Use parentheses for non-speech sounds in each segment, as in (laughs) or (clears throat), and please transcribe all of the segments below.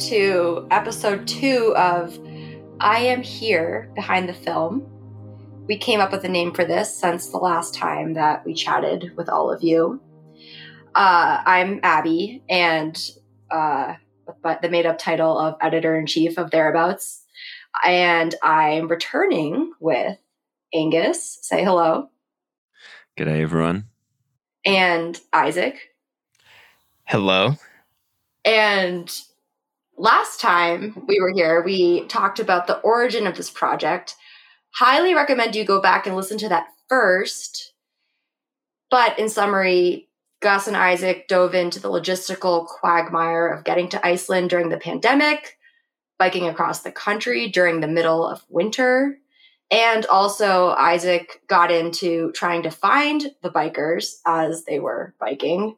to episode two of I Am Here Behind the Film. We came up with a name for this since the last time that we chatted with all of you. Uh, I'm Abby, and uh, but the made up title of editor in chief of Thereabouts. And I'm returning with Angus. Say hello. G'day, everyone. And Isaac. Hello. And last time we were here, we talked about the origin of this project. Highly recommend you go back and listen to that first. But in summary, Gus and Isaac dove into the logistical quagmire of getting to Iceland during the pandemic, biking across the country during the middle of winter, and also Isaac got into trying to find the bikers as they were biking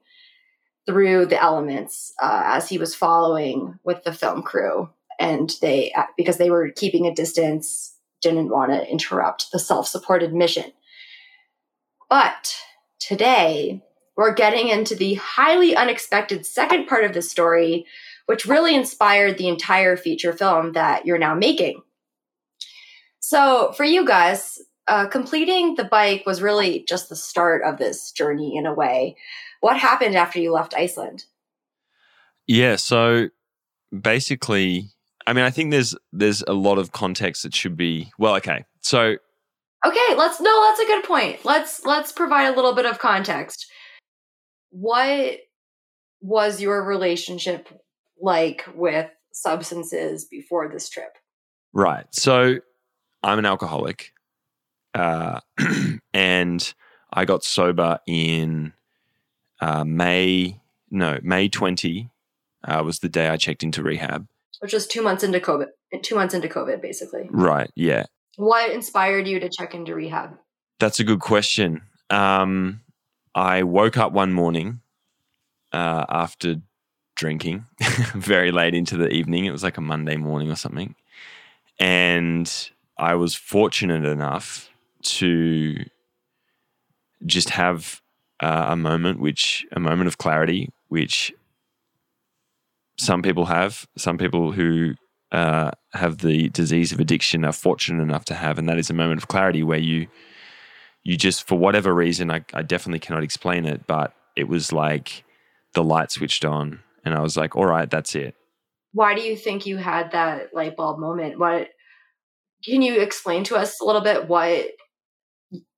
through the elements uh, as he was following with the film crew. And they, because they were keeping a distance, didn't want to interrupt the self supported mission. But today, we're getting into the highly unexpected second part of the story, which really inspired the entire feature film that you're now making. So, for you guys, uh, completing the bike was really just the start of this journey in a way. What happened after you left Iceland? Yeah, so basically, I mean, I think there's there's a lot of context that should be well. Okay, so okay, let's no, that's a good point. Let's let's provide a little bit of context what was your relationship like with substances before this trip? Right. So I'm an alcoholic. Uh, (clears throat) and I got sober in uh, May, no, May 20 uh, was the day I checked into rehab. Which was two months into COVID, two months into COVID, basically. Right. Yeah. What inspired you to check into rehab? That's a good question. Um, I woke up one morning uh, after drinking (laughs) very late into the evening. It was like a Monday morning or something. And I was fortunate enough to just have uh, a moment, which a moment of clarity, which some people have, some people who uh, have the disease of addiction are fortunate enough to have, and that is a moment of clarity where you you just for whatever reason I, I definitely cannot explain it but it was like the light switched on and i was like all right that's it. Why do you think you had that light bulb moment? What can you explain to us a little bit what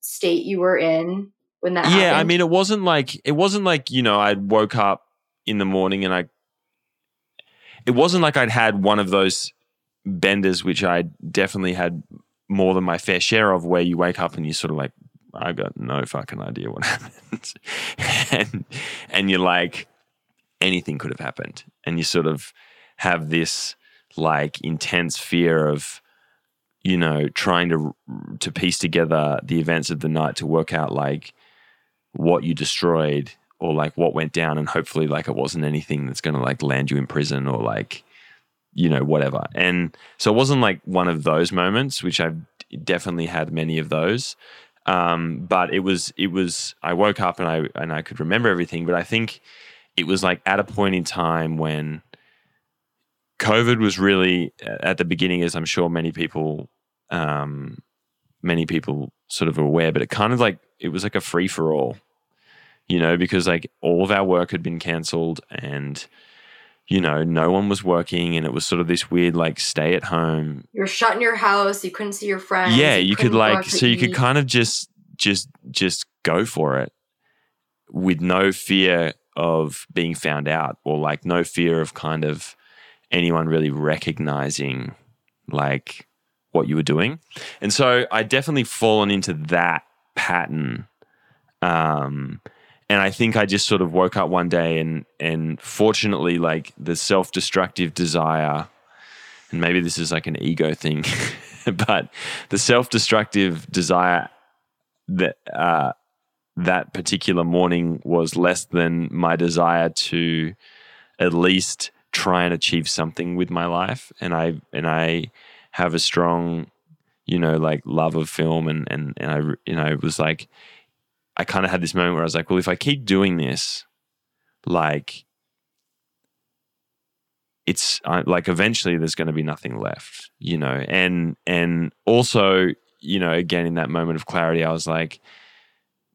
state you were in when that yeah happened? i mean it wasn't like it wasn't like you know i woke up in the morning and i it wasn't like i'd had one of those benders which i definitely had more than my fair share of where you wake up and you sort of like I got no fucking idea what (laughs) happened. and and you're like, anything could have happened. And you sort of have this like intense fear of, you know, trying to to piece together the events of the night to work out like what you destroyed or like what went down and hopefully like it wasn't anything that's going to like land you in prison or like you know whatever. And so it wasn't like one of those moments which i've definitely had many of those. Um, but it was it was I woke up and I and I could remember everything, but I think it was like at a point in time when COVID was really at the beginning, as I'm sure many people um, many people sort of aware, but it kind of like it was like a free for all, you know, because like all of our work had been cancelled and you know, no one was working and it was sort of this weird like stay at home. You're shut in your house, you couldn't see your friends. Yeah, you, you could like so you eat. could kind of just just just go for it with no fear of being found out or like no fear of kind of anyone really recognizing like what you were doing. And so I definitely fallen into that pattern um and I think I just sort of woke up one day and and fortunately like the self-destructive desire and maybe this is like an ego thing (laughs) but the self-destructive desire that uh, that particular morning was less than my desire to at least try and achieve something with my life and I and I have a strong you know like love of film and and and I you know it was like I kind of had this moment where I was like, well, if I keep doing this, like, it's uh, like eventually there's going to be nothing left, you know. And and also, you know, again in that moment of clarity, I was like,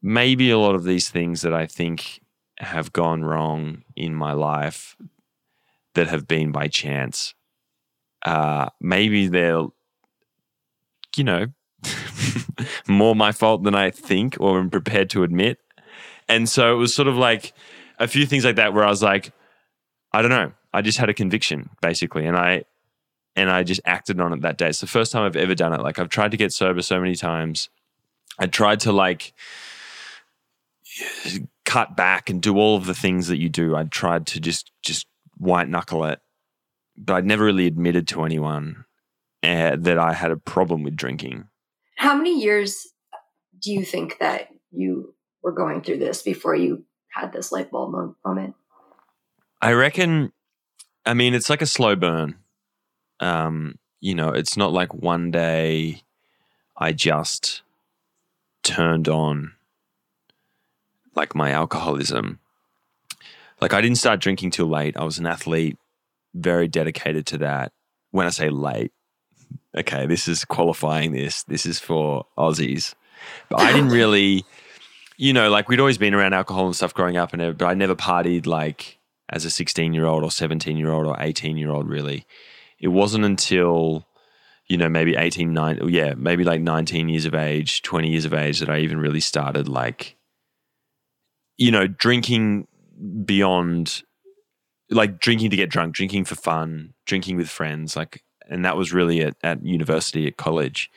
maybe a lot of these things that I think have gone wrong in my life that have been by chance, uh, maybe they're, you know, (laughs) more my fault than I think or am prepared to admit. And so it was sort of like a few things like that where I was like, I don't know. I just had a conviction basically, and I and I just acted on it that day. It's the first time I've ever done it. Like I've tried to get sober so many times. I tried to like cut back and do all of the things that you do. I tried to just just white knuckle it, but I'd never really admitted to anyone uh, that I had a problem with drinking. How many years do you think that you were going through this before you had this light bulb moment? I reckon I mean, it's like a slow burn. Um, you know, it's not like one day I just turned on like my alcoholism. Like I didn't start drinking till late. I was an athlete, very dedicated to that. When I say late, okay, this is qualifying this. This is for Aussies. But I didn't (laughs) really, you know, like we'd always been around alcohol and stuff growing up, and but I never partied like as a 16 year old or 17 year old or 18 year old, really. It wasn't until, you know, maybe 18, 9, yeah, maybe like 19 years of age, 20 years of age that I even really started like, you know, drinking beyond, like drinking to get drunk, drinking for fun, drinking with friends. Like, and that was really at, at university, at college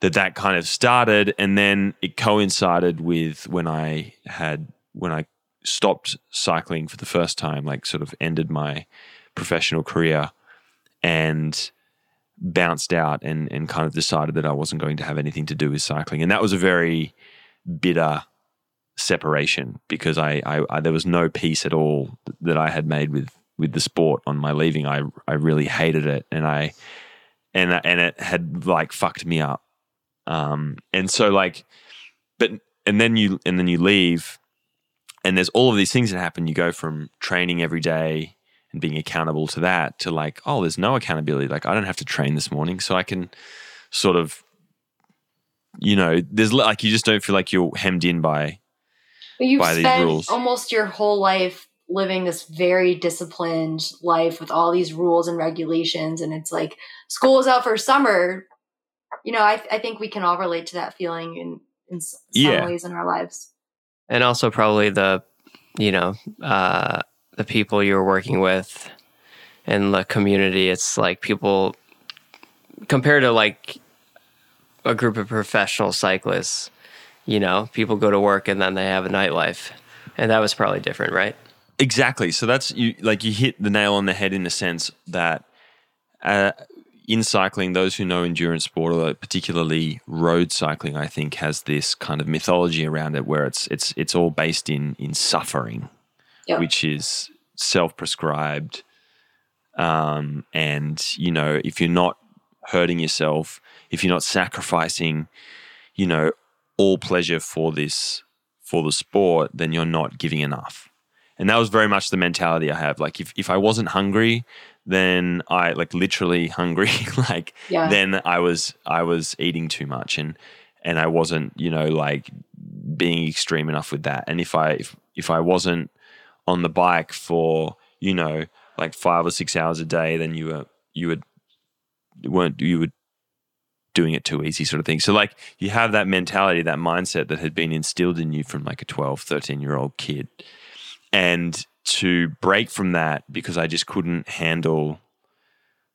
that that kind of started and then it coincided with when I had when I stopped cycling for the first time, like sort of ended my professional career and bounced out and, and kind of decided that I wasn't going to have anything to do with cycling. And that was a very bitter separation because I, I, I there was no peace at all that I had made with with the sport on my leaving. I I really hated it and I and and it had like fucked me up. Um and so like but and then you and then you leave and there's all of these things that happen. You go from training every day and being accountable to that to like, oh, there's no accountability. Like I don't have to train this morning, so I can sort of, you know, there's like you just don't feel like you're hemmed in by. But you've by spent these rules. almost your whole life living this very disciplined life with all these rules and regulations, and it's like school is out for summer. You know, I, I think we can all relate to that feeling in in some yeah. ways in our lives and also probably the you know uh, the people you're working with in the community it's like people compared to like a group of professional cyclists you know people go to work and then they have a nightlife. And that was probably different right? Exactly. So that's you like you hit the nail on the head in the sense that uh, in cycling, those who know endurance sport, or particularly road cycling, I think has this kind of mythology around it where it's it's it's all based in in suffering, yep. which is self prescribed, um, and you know if you're not hurting yourself, if you're not sacrificing, you know, all pleasure for this for the sport, then you're not giving enough. And that was very much the mentality I have. Like if, if I wasn't hungry, then I like literally (laughs) hungry. like yeah. then I was I was eating too much and and I wasn't you know like being extreme enough with that. And if I if, if I wasn't on the bike for you know like five or six hours a day, then you were you would weren't you were doing it too easy sort of thing. So like you have that mentality, that mindset that had been instilled in you from like a 12, 13 year old kid. And to break from that because I just couldn't handle,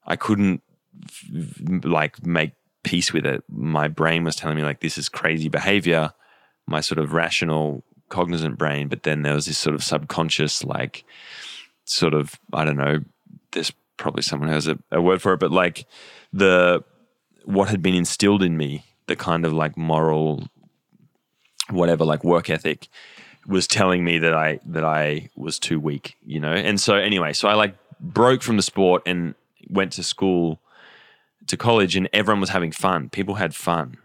I couldn't like make peace with it. My brain was telling me like this is crazy behavior, my sort of rational, cognizant brain. But then there was this sort of subconscious, like, sort of I don't know. There's probably someone who has a, a word for it, but like the what had been instilled in me, the kind of like moral, whatever, like work ethic was telling me that I that I was too weak, you know. And so anyway, so I like broke from the sport and went to school to college and everyone was having fun. People had fun.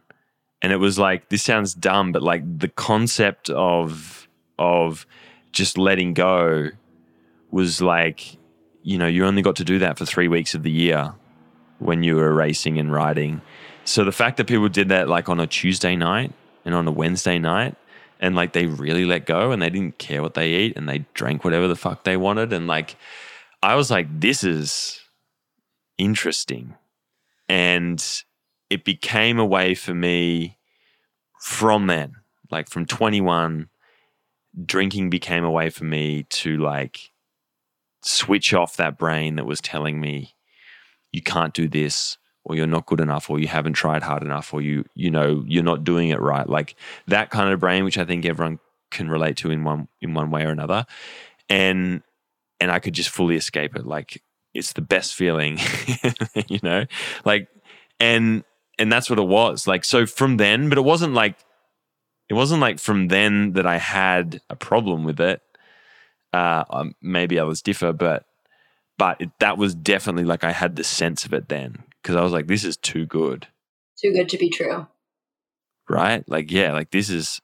And it was like this sounds dumb, but like the concept of of just letting go was like you know, you only got to do that for three weeks of the year when you were racing and riding. So the fact that people did that like on a Tuesday night and on a Wednesday night and like they really let go and they didn't care what they eat and they drank whatever the fuck they wanted and like I was like this is interesting and it became a way for me from then like from 21 drinking became a way for me to like switch off that brain that was telling me you can't do this or you're not good enough or you haven't tried hard enough or you you know you're not doing it right. Like that kind of brain which i think everyone can relate to in one in one way or another. And and i could just fully escape it. Like it's the best feeling (laughs) you know? Like and and that's what it was. Like so from then but it wasn't like it wasn't like from then that i had a problem with it. Uh um, maybe others differ but but it, that was definitely like i had the sense of it then because I was like, this is too good. Too good to be true. Right? Like, yeah, like this is.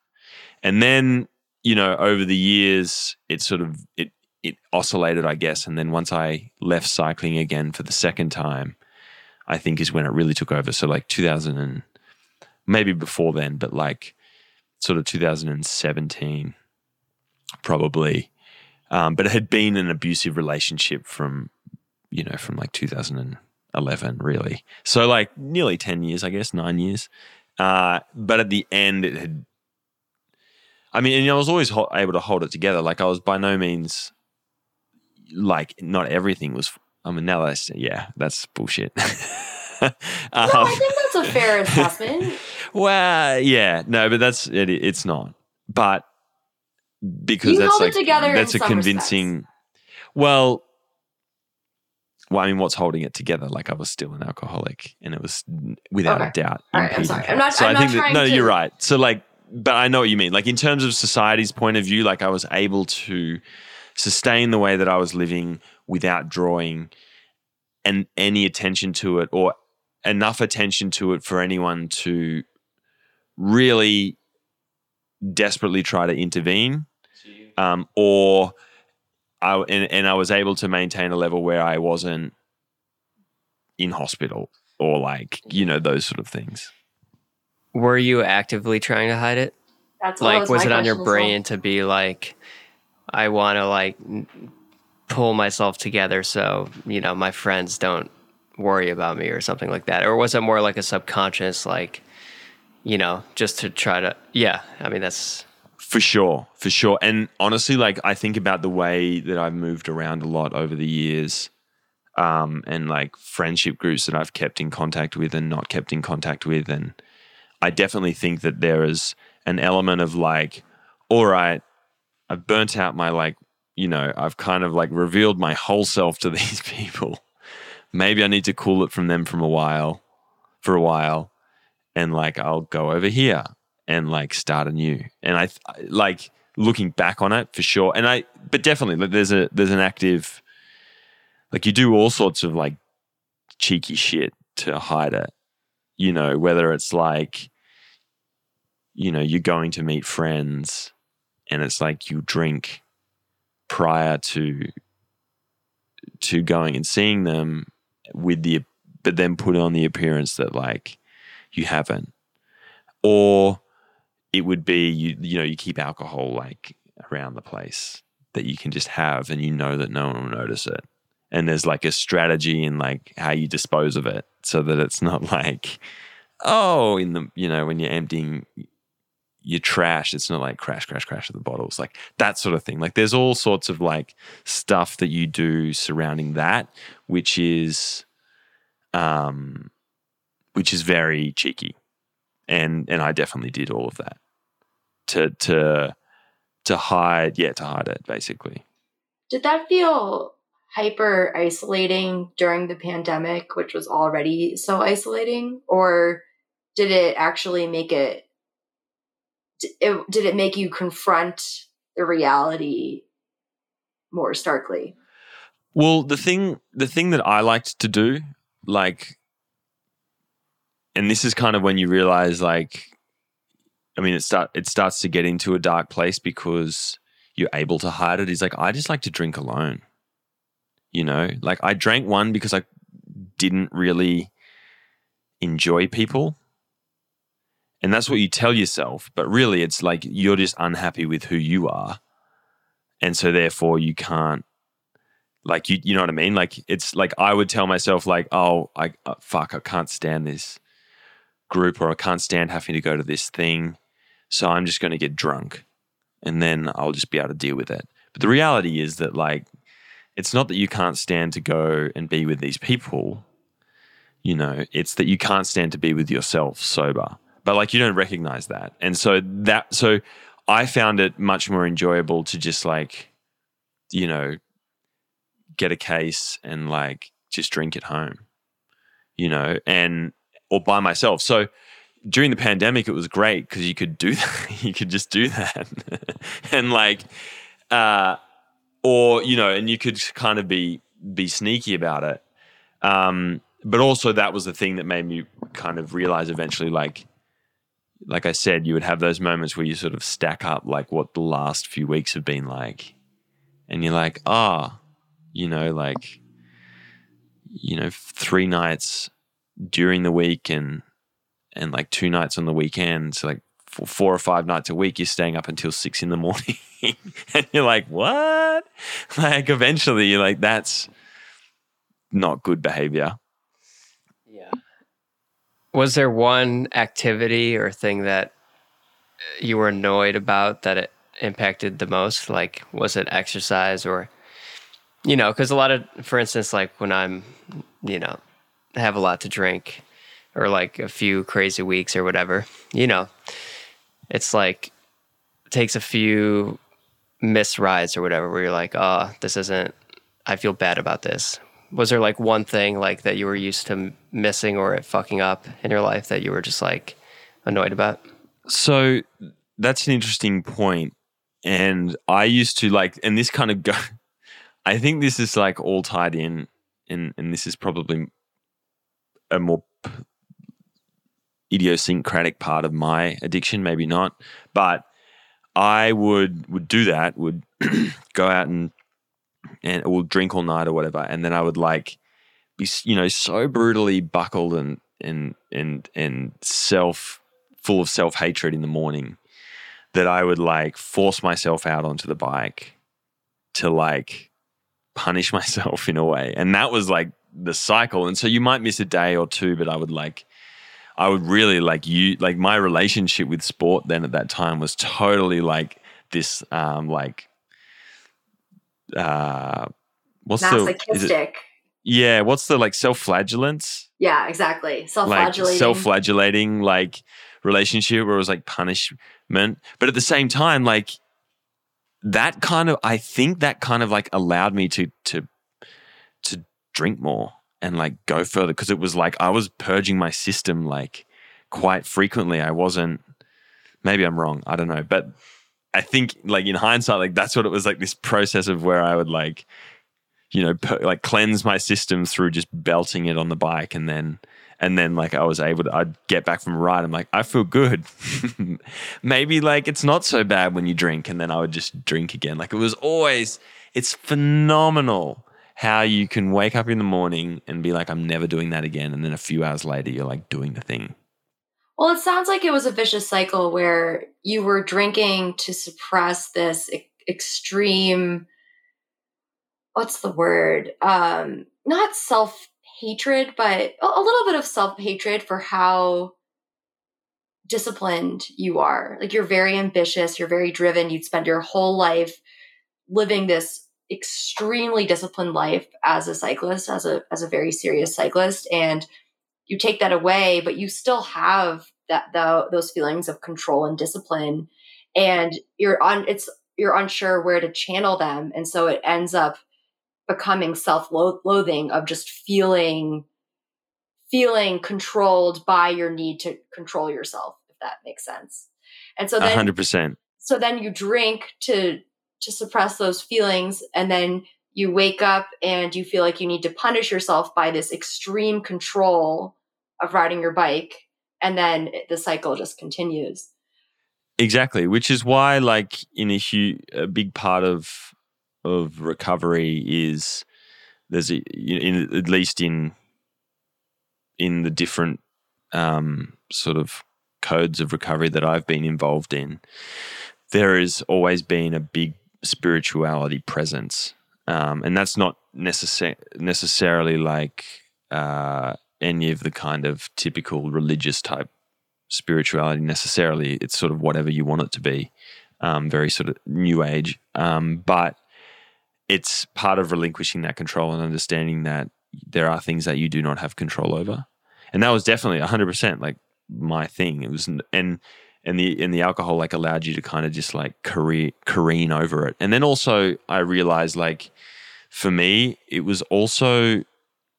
And then, you know, over the years, it sort of it it oscillated, I guess. And then once I left cycling again for the second time, I think is when it really took over. So like 2000 and maybe before then, but like sort of 2017, probably. Um, but it had been an abusive relationship from, you know, from like 2011, really. So, like, nearly 10 years, I guess, nine years. Uh, but at the end, it had. I mean, and I was always ho- able to hold it together. Like, I was by no means. Like, not everything was. I mean, now that's. Yeah, that's bullshit. um, (laughs) no, I think that's a fair (laughs) assessment. well, yeah. No, but that's. It, it's not. But. Because you that's like. that's a convincing. respects. Well, well, I mean, what's holding it together? Like I was still an alcoholic, and it was without Okay. a doubt. All right, I'm sorry. I'm not- So I'm I not think that no, to- you're right. So like, but I know what you mean. Like in terms of society's point of view, like I was able to sustain the way that I was living without drawing and any attention to it, or enough attention to it for anyone to really desperately try to intervene, um, or I and, and I was able to maintain a level where I wasn't in hospital or like you know those sort of things. Were you actively trying to hide it? That's what Like, was my it on your question as well. brain to be like, I want to like pull myself together so you know my friends don't worry about me or something like that, or was it more like a subconscious like, you know, just to try to? Yeah, I mean that's For sure, for sure. And honestly, like I think about the way that I've moved around a lot over the years, um, and like friendship groups that I've kept in contact with and not kept in contact with, and I definitely think that there is an element of like, all right, I've burnt out my like, you know, I've kind of like revealed my whole self to (laughs) these people. Maybe I need to cool it from them from a while, for a while, and like I'll go over here and like start anew. And I like looking back on it for sure. And I, but definitely, like, there's a there's an active, like you do all sorts of like cheeky shit to hide it. You know, whether it's like, you know, you're going to meet friends, and it's like you drink prior to to going and seeing them with the but then put on the appearance that like you haven't or it would be you you know you keep alcohol like around the place that you can just have and you know that no one will notice it. And there's like a strategy in like how you dispose of it so that it's not (laughs) like oh in the you know when you're emptying your trash it's not like crash crash crash of the bottles like that sort of thing. Like there's all sorts of like stuff that you do surrounding that which is um which is very cheeky. And and I definitely did all of that to to to hide yeah to hide it basically Did that feel hyper isolating during the pandemic, which was already so isolating, or did it actually make it? it did it make you confront the reality more starkly? Well, the thing the thing that I liked to do, like and this is kind of when you realize like I mean it start it starts to get into a dark place because you're able to hide it. He's like I just like to drink alone. You know, like I drank one because I didn't really enjoy people. And that's what you tell yourself. But really, it's like you're just unhappy with who you are. And so, therefore, you can't, like, you, you know what I mean? Like, it's like I would tell myself, like, oh, I, uh, fuck, I can't stand this group or I can't stand having to go to this thing. So I'm just going to get drunk and then I'll just be able to deal with it. But the reality is that, like, it's not that you can't stand to go and be with these people, you know, it's that you can't stand to be with yourself sober. But like you don't recognize that. And so that, so I found it much more enjoyable to just like, you know, get a case and like just drink at home, you know, and, or by myself. So, during the pandemic, it was great because you could do that. (laughs) you could just do that, (laughs) and like, uh, or you know, and you could kind of be be sneaky about it. Um, but also, that was the thing that made me kind of realize eventually, like, like I said, you would have those moments where you sort of stack up like what the last few weeks have been like, and you're like, ah, oh, you know, like, you know, three nights during the week and and like two nights on the weekend, so like four or five nights a week, you're staying up until six in the (laughs) morning, and you're like, what? (laughs) Like eventually, you're like, that's not good behavior. Yeah. Was there one activity or thing that uh, you were annoyed about that it impacted the most? Like, was it exercise or, you know, because a lot of, for instance, like when I'm, you know, have a lot to drink or like a few crazy weeks or whatever, you know, it's like it takes a few missed rides or whatever where you're like, oh, this isn't, I feel bad about this. Was there like one thing like that you were used to missing or it fucking up in your life that you were just like annoyed about? So that's an interesting point. And I used to like, and this kind of go, (laughs) I think this is like all tied in, and, and this is probably a more idiosyncratic part of my addiction, maybe not. But I would would do that, would (clears throat) go out and and would drink all night or whatever, and then I would like be you know so brutally buckled and and and and self full of self hatred in the morning that I would like force myself out onto the bike to like punish (laughs) myself in a way, and that was like the cycle. And so you might miss a day or two, but I would like I would really like you like my relationship with sport then at that time was totally like this um like uh what's the yeah what's the like self-flagellance? Yeah exactly. Self-flagellating. like self-flagellating like relationship where it was like punishment. But at the same time like that kind of i think that kind of like allowed me to to to drink more and like go further because it was like I was purging my system like quite frequently. I wasn't, maybe I'm wrong, I don't know, but I think like in hindsight, like that's what it was like this process of where I would like, you know, per, like cleanse my system through just belting it on the bike and then and then like I was able to I'd get back from a ride. I'm like, I feel good. (laughs) Maybe like it's not so bad when you drink, and then I would just drink again. Like it was always it's phenomenal how you can wake up in the morning and be like, I'm never doing that again. And then a few hours later, you're like doing the thing. Well, it sounds like it was a vicious cycle where you were drinking to suppress this e- extreme, what's the word? Um, not self hatred, but a, little bit of self hatred for how disciplined you are. Like you're very ambitious, you're very driven, you'd spend your whole life living this extremely disciplined life as a cyclist, as a as a very serious cyclist, and you take that away, but you still have that the, those feelings of control and discipline, and you're on it's you're unsure where to channel them, and so it ends up becoming self-loathing of just feeling feeling controlled by your need to control yourself if that makes sense. And so then 100% so then you drink to to suppress those feelings and then you wake up and you feel like you need to punish yourself by this extreme control of riding your bike and then the cycle just continues. Exactly which is why like in a huge a big part of of recovery is there's a, in, at least in in the different um, sort of codes of recovery that I've been involved in, there has always been a big spirituality presence, um, and that's not necessar- necessarily like uh, any of the kind of typical religious type spirituality necessarily. It's sort of whatever you want it to be, um, very sort of new age, um, but it's part of relinquishing that control and understanding that there are things that you do not have control over. And that was definitely 100% like my thing. It was, and, and the, and the alcohol like allowed you to kind of just like careen, careen over it. And then also I realized like for me, it was also,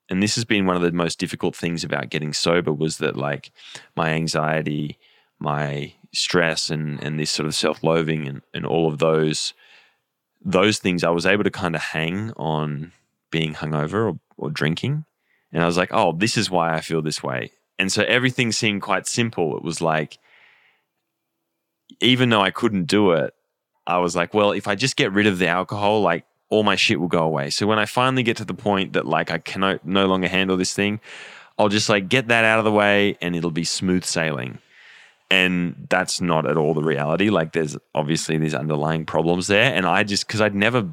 and this has been one of the most difficult things about getting sober was that like my anxiety, my stress and, and this sort of self-loathing and, and all of those, those things I was able to kind of hang on being hungover or, or drinking. And I was like, oh, this is why I feel this way. And so everything seemed quite simple. It was like, even though I couldn't do it, I was like, well, if I just get rid of the alcohol, like all my shit will go away. So when I finally get to the point that like I cannot no longer handle this thing, I'll just like get that out of the way and it'll be smooth sailing. And that's not at all the reality. Like there's obviously these underlying problems there. And i just because i'd never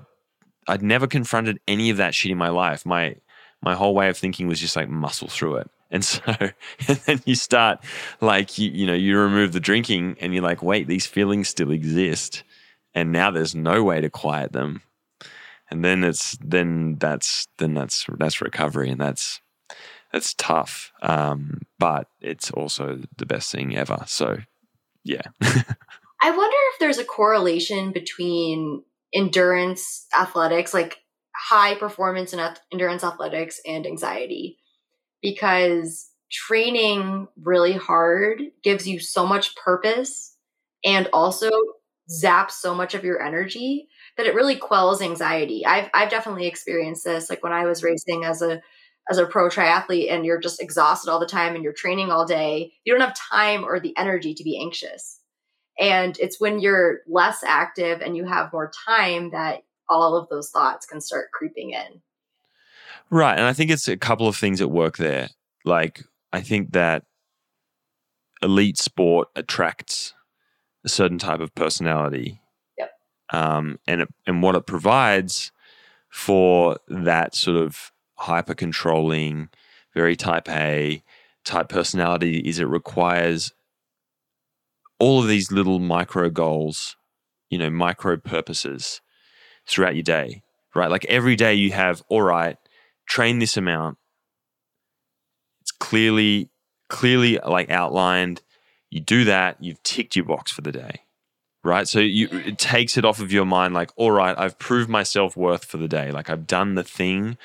i'd never confronted any of that shit in my life. My my whole way of thinking was just like muscle through it and so (laughs) and then you start like you, you know you remove the drinking and you're like wait these feelings still exist and now there's no way to quiet them and then it's then that's then that's that's recovery and that's that's tough, um, but it's also the best thing ever. So, yeah. (laughs) I wonder if there's a correlation between endurance athletics, like high performance in endurance athletics, and anxiety, because training really hard gives you so much purpose and also zaps so much of your energy that it really quells anxiety. I've I've definitely experienced this. Like when I was racing as a as a pro triathlete and you're just exhausted all the time and you're training all day, you don't have time or the energy to be anxious. And it's when you're less active and you have more time that all of those thoughts can start creeping in. Right. And I think it's a couple of things at work there. Like, I think that elite sport attracts a certain type of personality. Yep. Um, and, it, and what it provides for that sort of hyper controlling, very type A type personality is it requires all of these little micro goals, you know, micro purposes throughout your day, right? Like every day you have, all right, train this amount. It's clearly, clearly like outlined. You do that, you've ticked your box for the day, right? So you, it takes it off of your mind, like, all right, I've proved my self worth for the day. Like I've done the thing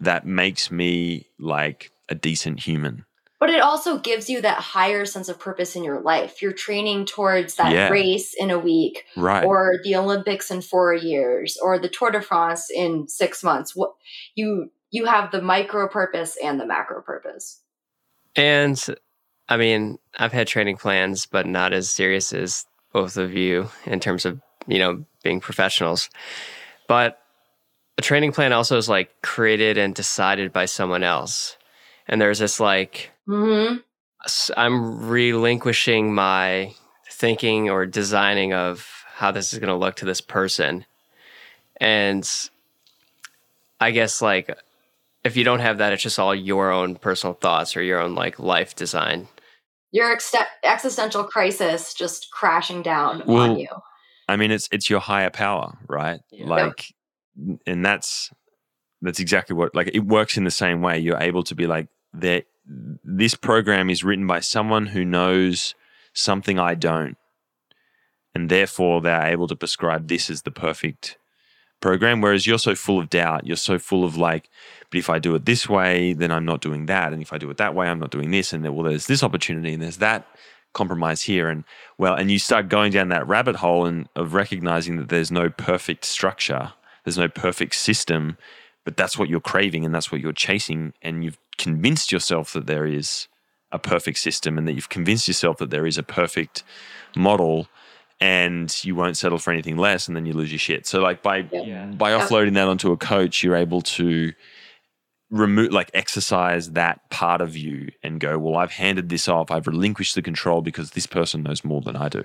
that makes me like a decent human. But it also gives you that higher sense of purpose in your life. You're training towards that yeah. race in a week, right? Or the Olympics in four years, or the Tour de France in six months. What you you have the micro purpose and the macro purpose. And I mean, I've had training plans, but not as serious as both of you in terms of you know being professionals. But a training plan also is like created and decided by someone else. And there's this like, mm-hmm. I'm relinquishing my thinking or designing of how this is going to look to this person. And I guess like if you don't have that, it's just all your own personal thoughts or your own like life design. Your ex- existential crisis just crashing down well, on you. I mean, it's it's your higher power, right? Yeah. Like and that's that's exactly what like it works in the same way. You're able to be like that. This program is written by someone who knows something I don't, and therefore they're able to prescribe this as the perfect program. Whereas you're so full of doubt, you're so full of like, but if I do it this way, then I'm not doing that, and if I do it that way, I'm not doing this, and then well, there's this opportunity and there's that compromise here and well and you start going down that rabbit hole and of recognizing that there's no perfect structure there's no perfect system, but that's what you're craving and that's what you're chasing. And you've convinced yourself that there is a perfect system and that you've convinced yourself that there is a perfect model and you won't settle for anything less and then you lose your shit. So like by yeah. by offloading that onto a coach, you're able to remove like exercise that part of you and go well i've handed this off i've relinquished the control because this person knows more than i do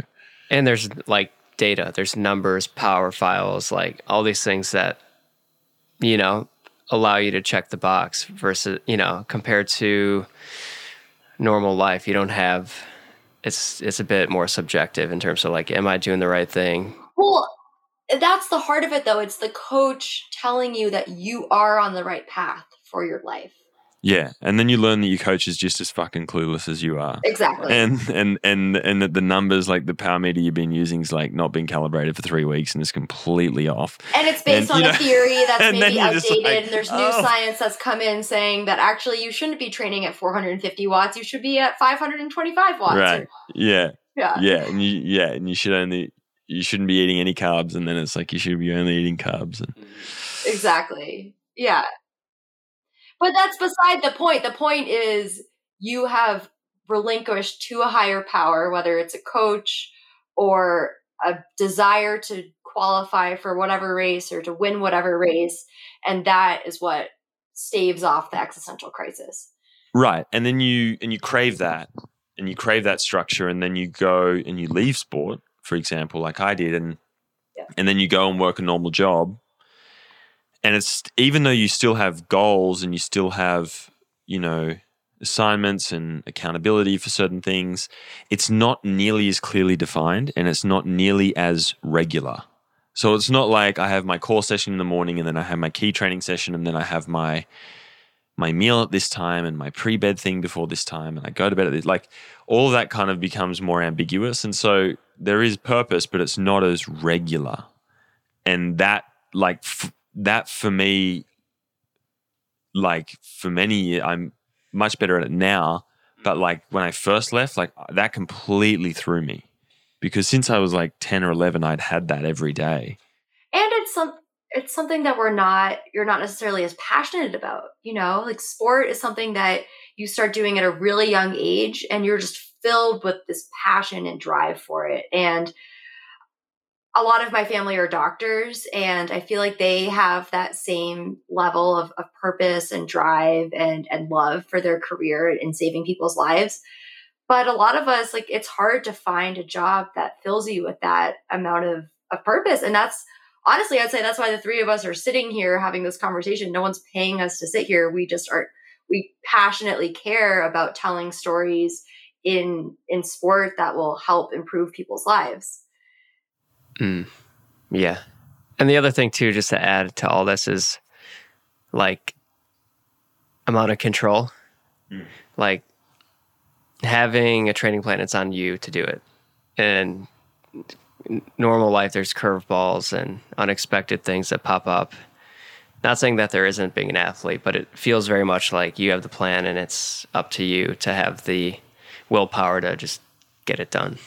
And there's like data, there's numbers, power files, like all these things that, you know, allow you to check the box versus, you know, compared to normal life, you don't have it's it's a bit more subjective in terms of like, am I doing the right thing? Well, that's the heart of it, though. It's the coach telling you that you are on the right path for your life. Yeah and then you learn that your coach is just as fucking clueless as you are Exactly. and and and and that the numbers like the power meter you've been using is like not been calibrated for three weeks and is completely off And it's based And, on a know, theory (laughs) that's maybe outdated. like, and there's new oh. science that's come in saying that actually you shouldn't be training at 450 watts. You should be at 525 watts. right Or- yeah yeah. yeah and you yeah and you should only you shouldn't be eating any carbs and then it's like you should be only eating carbs and Exactly. Yeah. But that's beside the point. The point is you have relinquished to a higher power, whether it's a coach or a desire to qualify for whatever race or to win whatever race. And that is what staves off the existential crisis. Right. And then you and you crave that and you crave that structure and then you go and you leave sport, for example, like I did and Yeah. and then you go and work a normal job. And it's even though you still have goals and you still have, you know, assignments and accountability for certain things, it's not nearly as clearly defined and it's not nearly as regular. So it's not like I have my core session in the morning and then I have my key training session and then I have my my meal at this time and my pre-bed thing before this time and I go to bed at this like all that kind of becomes more ambiguous and so there is purpose but it's not as regular and that like f- that for me like for many I'm much better at it now but like when I first left like that completely threw me. Because since I was like 10 or 11 I'd had that every day. And it's some it's something that we're not you're not necessarily as passionate about you know? Like sport is something that you start doing at a really young age and you're just filled with this passion and drive for it. And a lot of my family are doctors and i feel like they have that same level of, of purpose and drive and and love for their career in saving people's lives but a lot of us like it's hard to find a job that fills you with that amount of, of purpose and that's honestly, I'd say that's why the three of us are sitting here having this conversation. No one's paying us to sit here. We just are we passionately care about telling stories in in sport that will help improve people's lives. Mm. Yeah. And the other thing too, just to add to all this is like amount of control. Mm. Like having a training plan, it's on you to do it. And normal life, there's curveballs and unexpected things that pop up. Not saying that there isn't being an athlete, but it feels very much like you have the plan and it's up to you to have the willpower to just get it done.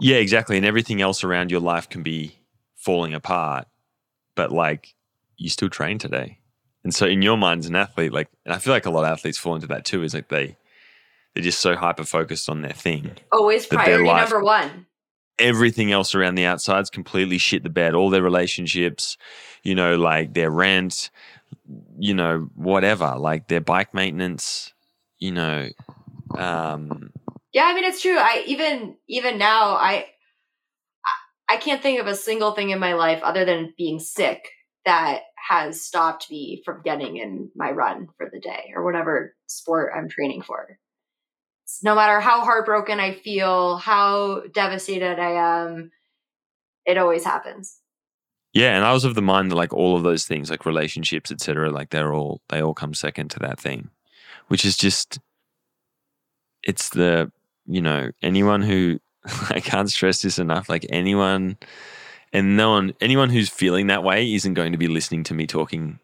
Yeah, exactly. And everything else around your life can be falling apart, but like you still train today. And so in your mind as an athlete, like and I feel like a lot of athletes fall into that too, is like they they're just so hyper focused on their thing. Always priority life- number one. Everything else around the outside's completely shit the bed. All their relationships, you know, like their rent, you know, whatever, like their bike maintenance, you know, um, Yeah, I mean it's true. I even even now I I- can't think of a single thing in my life other than being sick that has stopped me from getting in my run for the day or whatever sport I'm training for. No matter how heartbroken I feel, how devastated I am, it always happens. Yeah, and I was of the mind that like all of those things, like relationships, etc., like they're all they all come second to that thing, which is just it's the you know anyone who (laughs) I can't stress this enough. Like anyone and no one anyone who's feeling that way isn't going to be listening to me talking.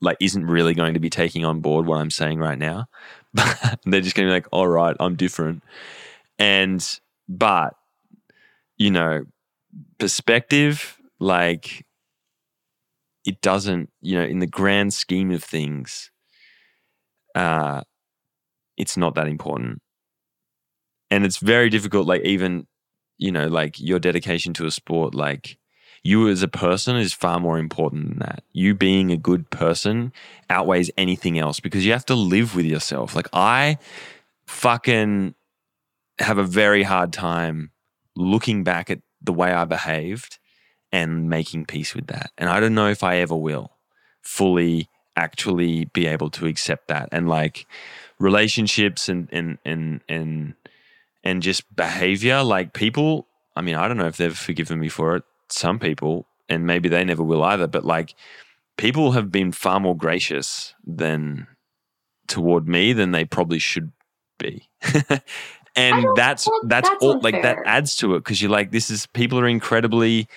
Like, isn't really going to be taking on board what I'm saying right now. (laughs) They're just going to be like, all right, I'm different. And, but, you know, perspective, like it doesn't, you know, in the grand scheme of things, uh, it's not that important. And it's very difficult, like even, you know, like your dedication to a sport, like you as a person is far more important than that. You being a good person outweighs anything else because you have to live with yourself. Like I fucking have a very hard time looking back at the way I behaved and making peace with that. And I don't know if I ever will fully actually be able to accept that. And like relationships and and and and and just behavior, like people, I mean, I don't know if they've forgiven me for it. Some people, and maybe they never will either, but like people have been far more gracious than toward me than they probably should be. (laughs) and that's well, that's, that's all like that adds to it because you're like this is people are incredibly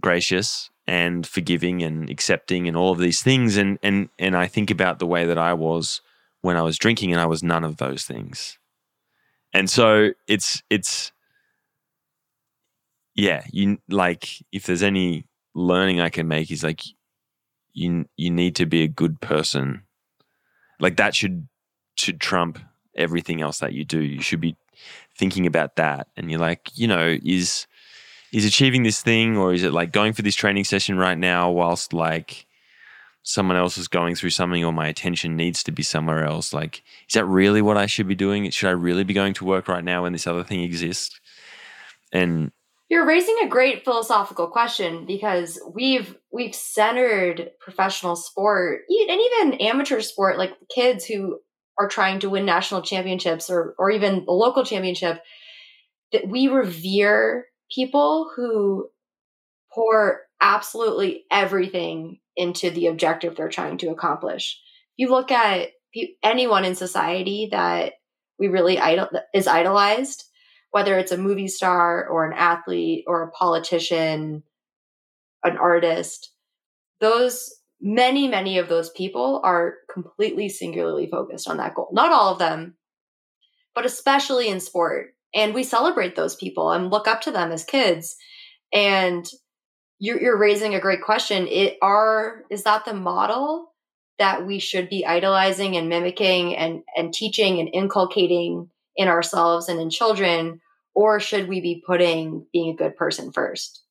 gracious and forgiving and accepting and all of these things and and and I think about the way that I was when I was drinking and I was none of those things. And so it's it's yeah, you like if there's any learning I can make is like you you need to be a good person. Like that should should trump everything else that you do. You should be thinking about that and you're like, you know, is is achieving this thing or is it like going for this training session right now whilst like someone else is going through something or my attention needs to be somewhere else like is that really what i should be doing? Should i really be going to work right now when this other thing exists? And You're raising a great philosophical question because we've we've centered professional sport and even amateur sport, like kids who are trying to win national championships or or even the local championship, that we revere people who pour absolutely everything into the objective they're trying to accomplish. You look at anyone in society that we really idol- is idolized whether it's a movie star or an athlete or a politician, an artist, those many, many of those people are completely singularly focused on that goal. Not all of them, but especially in sport. And we celebrate those people and look up to them as kids. And you're, you're raising a great question. It are is that the model that we should be idolizing and mimicking and and teaching and inculcating in ourselves and in children? Or should we be putting being a good person first?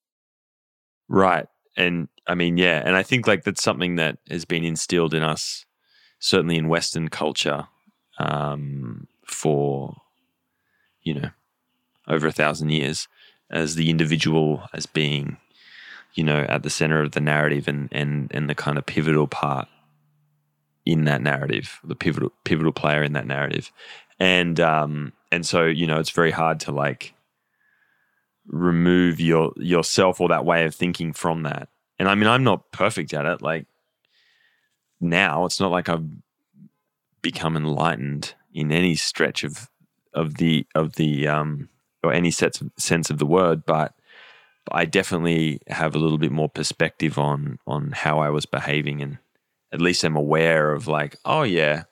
Right. And i mean yeah and i think like that's something that has been instilled in us certainly in western culture um, for you know over a thousand years as the individual as being you know at the center of the narrative and and and the kind of pivotal part in that narrative the pivotal pivotal player in that narrative. And um and so you know it's very hard to like remove your yourself or that way of thinking from that. And i mean i'm not perfect at it like now it's not like i've become enlightened in any stretch of of the of the um or any sense of, sense of the word but I definitely have a little bit more perspective on on how I was behaving and at least I'm aware of like oh yeah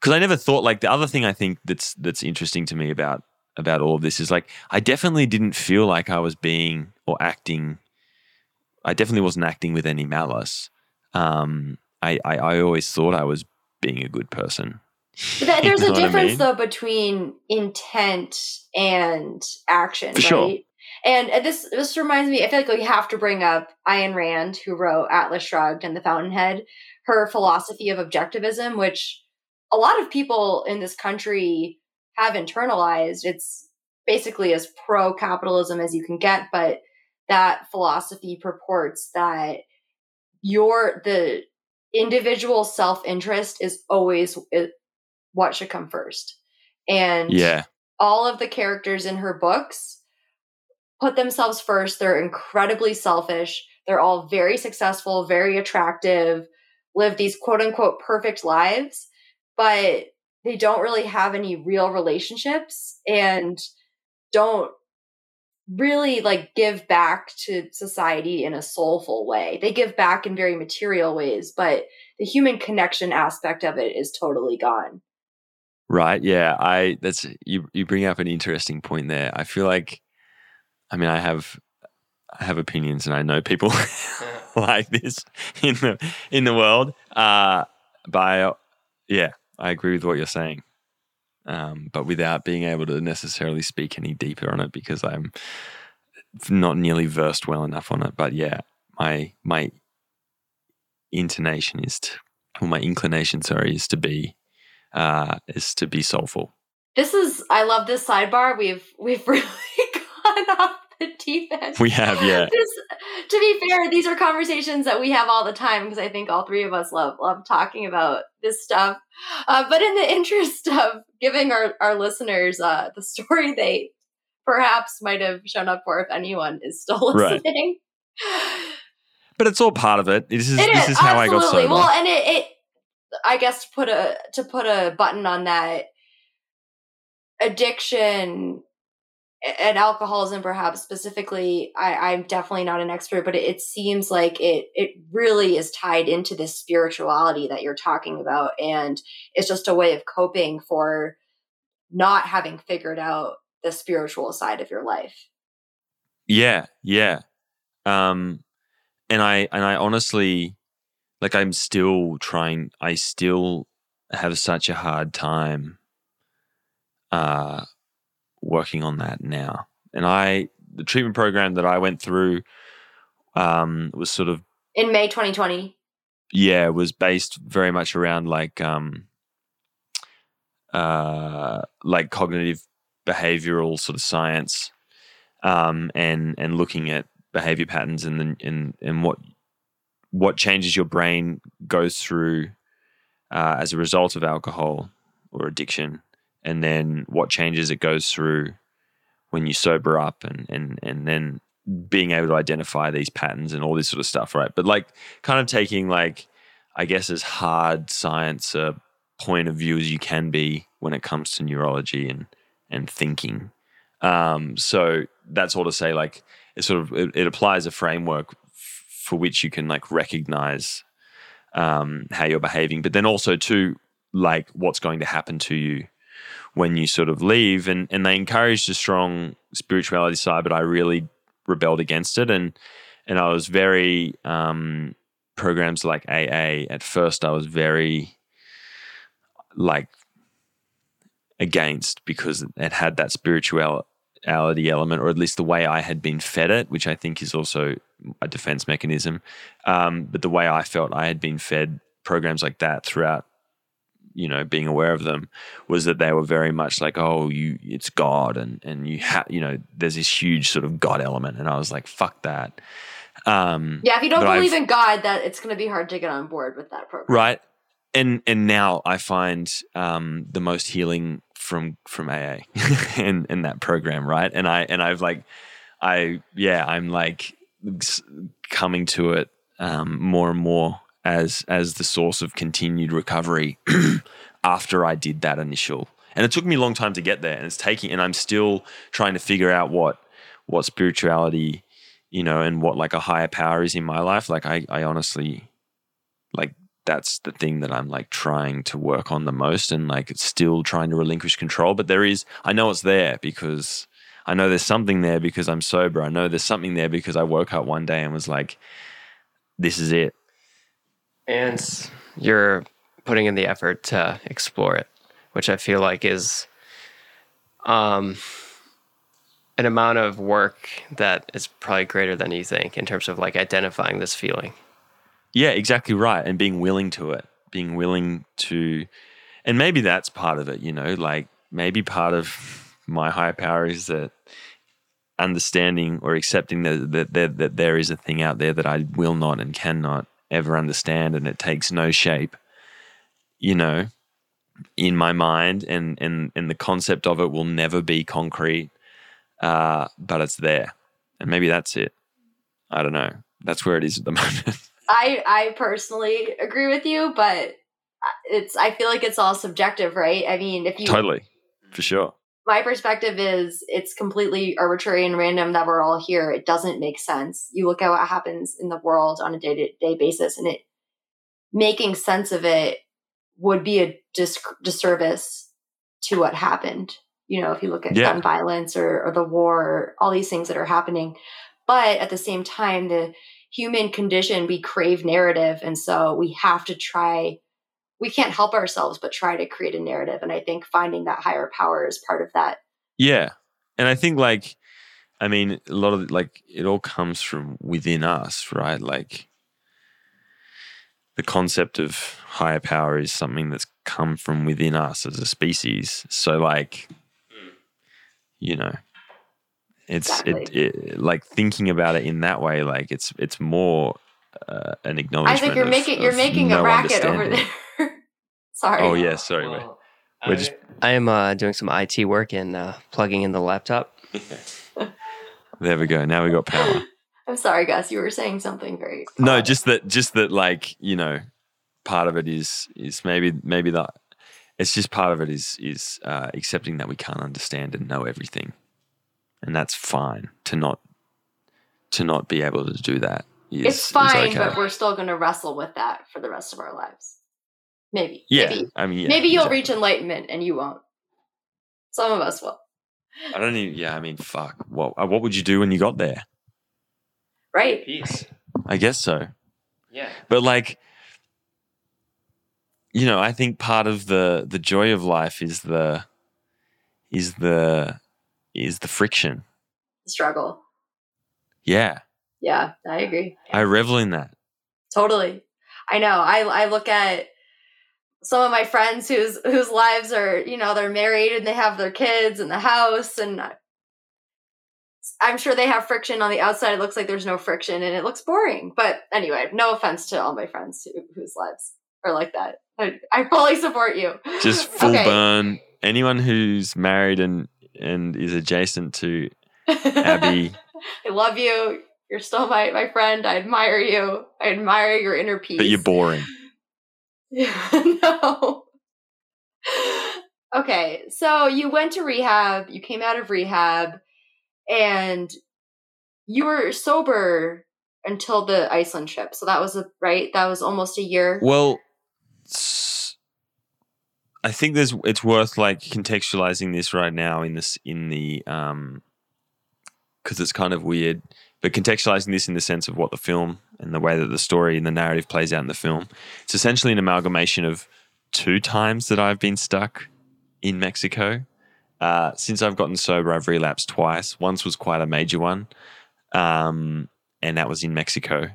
because I never thought like the other thing I think that's that's interesting to me about about all of this is like I definitely didn't feel like I was being or acting I definitely wasn't acting with any malice um I I, I always thought I was being a good person that, (laughs) there's You know a what I difference mean? though between intent and action For right sure. And uh, this this reminds me i feel like we have to bring up Ayn rand who wrote atlas shrugged and the fountainhead her philosophy of objectivism which a lot of people in this country have internalized. It's basically as pro capitalism as you can get but that philosophy purports that your the individual self-interest is always what should come first. And yeah. all of the characters in her books put themselves first they're incredibly selfish they're all very successful very attractive live these quote unquote perfect lives but they don't really have any real relationships and don't really like give back to society in a soulful way. They give back in very material ways, but the human connection aspect of it is totally gone. Right. Yeah. I that's you you bring up an interesting point there. I feel like I mean I have I have opinions and I know people (laughs) like this in the in the world. Uh but I, yeah, I agree with what you're saying. Um, but without being able to necessarily speak any deeper on it because I'm not nearly versed well enough on it. But yeah, my my intonation is to, or my inclination, sorry, is to be uh, is to be soulful. This is I love this sidebar. We've we've (laughs) really gone off the deep end. We have, yeah. (laughs) This, to be fair, these are conversations that we have all the time because I think all three of us love love talking about this stuff. Uh, but in the (laughs) interest of giving our our listeners uh, the story they perhaps might have shown up for if anyone is still listening. Right. But it's all part of it. This is, it is this is how absolutely. I got sober. Well, and it, it I guess to put a to put a button on that addiction and alcoholism perhaps specifically I, i'm definitely not an expert but it, it, seems like it it really is tied into this spirituality that you're talking about. And it's just a way of coping for not having figured out the spiritual side of your life. Yeah yeah. Um and i and i honestly like I'm still trying I still have such a hard time uh working on that now. And I the treatment program that I went through um was sort of in May 2020. Yeah, was based very much around like um uh like cognitive behavioral sort of science um and and looking at behavior patterns and then and and what what changes your brain goes through uh, as a result of alcohol or addiction, and then what changes it goes through when you sober up, and and and then being able to identify these patterns and all this sort of stuff, right? But like, kind of taking like, I guess, as hard science a point of view as you can be when it comes to neurology and and thinking. Um, so that's all to say, like, it sort of it, it applies a framework for which you can like recognize um, how you're behaving, but then also to like what's going to happen to you when you sort of leave. And and they encouraged a strong spirituality side, but I really rebelled against it. And and I was very um, programs like AA. At first, I was very like against because it had that spirituality element, or at least the way I had been fed it, which I think is also a defense mechanism. Um, but the way I felt I had been fed programs like that throughout, you know, being aware of them was that they were very much like, oh, you, it's God, and and you have, you know, there's this huge sort of God element, and I was like, fuck that. Um, yeah, if you don't believe I've, in God, that it's going to be hard to get on board with that program, right? And and now I find um, the most healing from from AA and (laughs) in that program, right? And I and I've like I yeah, I'm like coming to it um, more and more as as the source of continued recovery (clears throat) after I did that initial. And it took me a long time to get there, and it's taking, and I'm still trying to figure out what what spirituality, you know, and what like a higher power is in my life. Like I, I honestly, like that's the thing that I'm like trying to work on the most and like still trying to relinquish control. But there is, I know it's there because I know there's something there because I'm sober. I know there's something there because I woke up one day and was like, this is it. And you're putting in the effort to explore it, which I feel like is um, an amount of work that is probably greater than you think in terms of like identifying this feeling. Yeah, exactly right. And being willing to it, being willing to, and maybe that's part of it, you know, like maybe part of my higher power is that understanding or accepting that, that, that, that there is a thing out there that I will not and cannot ever understand and it takes no shape, you know, in my mind and, and, and the concept of it will never be concrete, uh, but it's there. And maybe that's it. I don't know. That's where it is at the (laughs) moment. I I personally agree with you, but it's I feel like it's all subjective, right? I mean, if you totally for sure. My perspective is it's completely arbitrary and random that we're all here. It doesn't make sense. You look at what happens in the world on a day to day basis, and it making sense of it would be a dis- disservice to what happened. You know, if you look at yeah. gun violence or, or the war, or all these things that are happening, but at the same time, the human condition we crave narrative and so we have to try we can't help ourselves but try to create a narrative and i think finding that higher power is part of that yeah and i think like I mean, a lot of like it all comes from within us, right? Like the concept of higher power is something that's come from within us as a species. So, like, you know, it's Exactly. it, it like thinking about it in that way. Like, it's it's more uh, an acknowledgement. I think you're of- making you're making no a racket over there. (laughs) Sorry. Oh yeah, sorry. wait. I, We're just- I am uh, doing some IT work and uh, plugging in the laptop. (laughs) There we go. Now we got power. (laughs) I'm sorry, Gus. You were saying something great. No, just that, just that, like you know, part of it is is maybe maybe that it's just part of it is is uh, accepting that we can't understand and know everything, and that's fine to not to not be able to do that. Is, it's is fine, okay. but we're still going to wrestle with that for the rest of our lives. Maybe. yeah, Maybe, I mean, yeah, maybe you'll exactly. reach enlightenment and you won't. Some of us will. I don't even. Yeah, I mean, fuck. What uh, what would you do when you got there? Right. Peace. I guess so. Yeah. But like, you know, I think part of the the joy of life is the is the is the friction. The struggle. Yeah, Yeah, I agree. I revel in that. Totally. I know. I I look at some of my friends whose whose lives are, you know, they're married and they have their kids and the house and I- I'm sure they have friction on the outside. It looks like there's no friction and it looks boring. But anyway, no offense to all my friends who, whose lives are like that. I, I fully support you. Just (laughs) full Okay. burn. Anyone who's married and and is adjacent to (laughs) Abby, I love you. You're still my, my friend. I admire you. I admire your inner peace. but you're boring. (laughs) Yeah, (laughs) no. Okay, so you went to rehab, you came out of rehab, and you were sober until the Iceland trip. So that was a right? That was almost a year. Well, I think there's it's worth like contextualizing this right now in this in the um because it's kind of weird, but contextualizing this in the sense of what the film and the way that the story and the narrative plays out in the film. It's essentially an amalgamation of two times that I've been stuck in Mexico. Uh, since I've gotten sober, I've relapsed twice. Once was quite a major one, um, and that was in Mexico.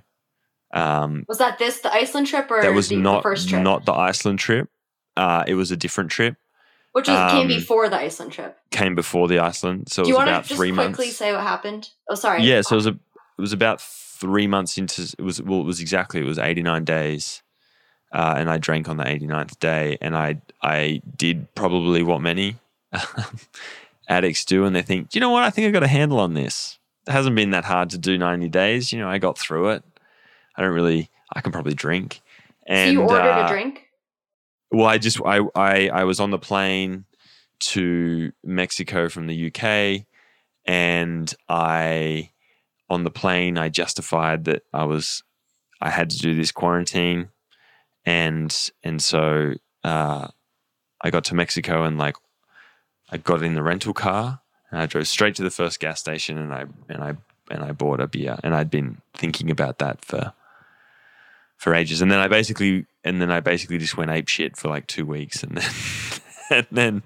Um, Was that this the Iceland trip or that was the, the not first trip? not the Iceland trip. Uh, it was a different trip. Which was, came um, before the Iceland trip. Came before the Iceland, so it Do you was want to about just three quickly months. say what happened? Oh, sorry. Yeah, so it was a it was about three months into it was well it was exactly it was eighty nine days, uh, and I drank on the 89th day, and I I did probably what many (laughs) addicts do, and they think, you know what, I think I got a handle on this. It hasn't been that hard to do ninety days. You know, I got through it. I don't really. I can probably drink. And so you ordered uh, a drink? Well, I just I, I I was on the plane to Mexico from the UK, and I on the plane I justified that I was I had to do this quarantine, and and so uh, I got to Mexico and like I got in the rental car and I drove straight to the first gas station and I and I and I bought a beer. And I'd been thinking about that for for ages. And then I basically and then I basically just went ape shit for like two weeks and then (laughs) and then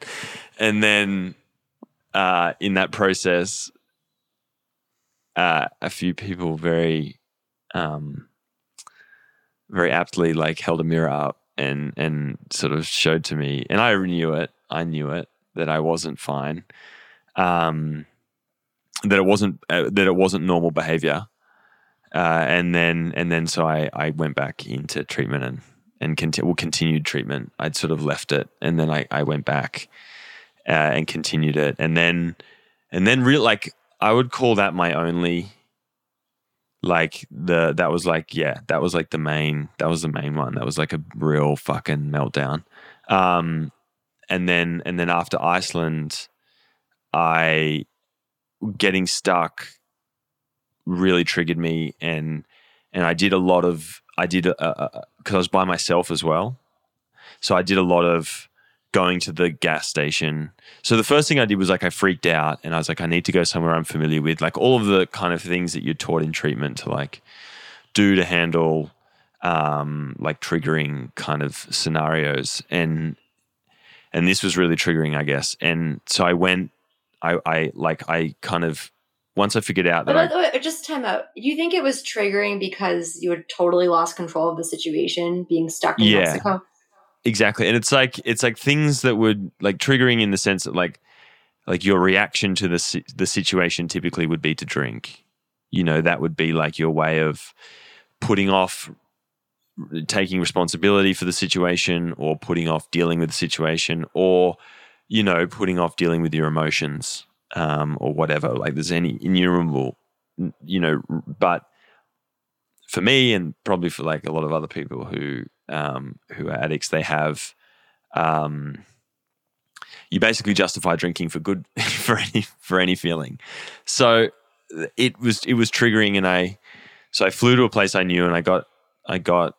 and then uh, in that process uh, a few people very um, very aptly like held a mirror up and and sort of showed to me and I knew it. I knew it that I wasn't fine um, that it wasn't uh, that it wasn't normal behavior uh, and then and then so I, I went back into treatment and and conti- well, continued treatment. I'd sort of left it, and then I, I went back uh, and continued it, and then and then real like I would call that my only like the that was like yeah that was like the main that was the main one. That was like a real fucking meltdown. Um and then and then after Iceland I getting stuck really triggered me and and I did a lot of I did because I was by myself as well. So I did a lot of going to the gas station. So the first thing I did was like I freaked out and I was like I need to go somewhere I'm familiar with. Like all of the kind of things that you're taught in treatment to like do to handle um like triggering kind of scenarios. And and this was really triggering I guess. And so I went I I like I kind of once I figured out that But I, just time out. Do you think it was triggering because you had totally lost control of the situation, being stuck in Yeah. Mexico? exactly, and it's like it's like things that would like triggering in the sense that like like your reaction to the the situation typically would be to drink. You know, that would be like your way of putting off taking responsibility for the situation or putting off dealing with the situation or you know putting off dealing with your emotions um, or whatever like there's any innumerable you know but for me and probably for like a lot of other people who um, who are addicts they have um, you basically justify drinking for good (laughs) for any for any feeling so it was it was triggering and i so i flew to a place i knew and i got i got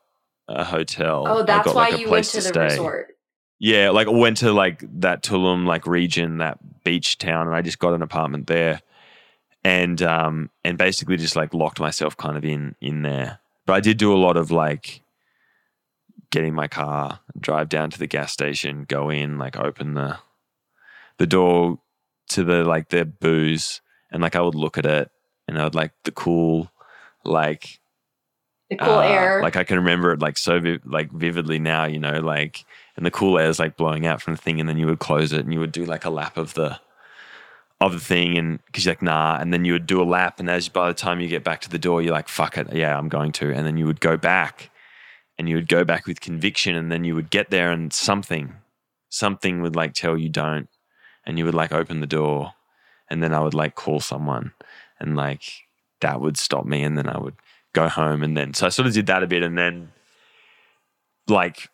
a hotel Oh, I got, why like, a you went place to the stay. resort. Yeah, like I went to like that Tulum like region, that beach town, and I just got an apartment there, and um and basically just like locked myself kind of in in there. But I did do a lot of like getting my car, drive down to the gas station, go in, like open the the door to the like the booze, and like I would look at it, and I would like the cool like The cool uh, air. Like I can remember it like so vi- like vividly now, you know, like and the cool air is like blowing out from the thing, and then you would close it and you would do like a lap of the of the thing, and because you're like nah, and then you would do a lap, and as by the time you get back to the door, you're like fuck it, yeah, I'm going to, and then you would go back, and you would go back with conviction, and then you would get there, and something, something would like tell you don't, and you would like open the door, and then I would like call someone, and like that would stop me, and then I would go home and then so I sort of did that a bit and then like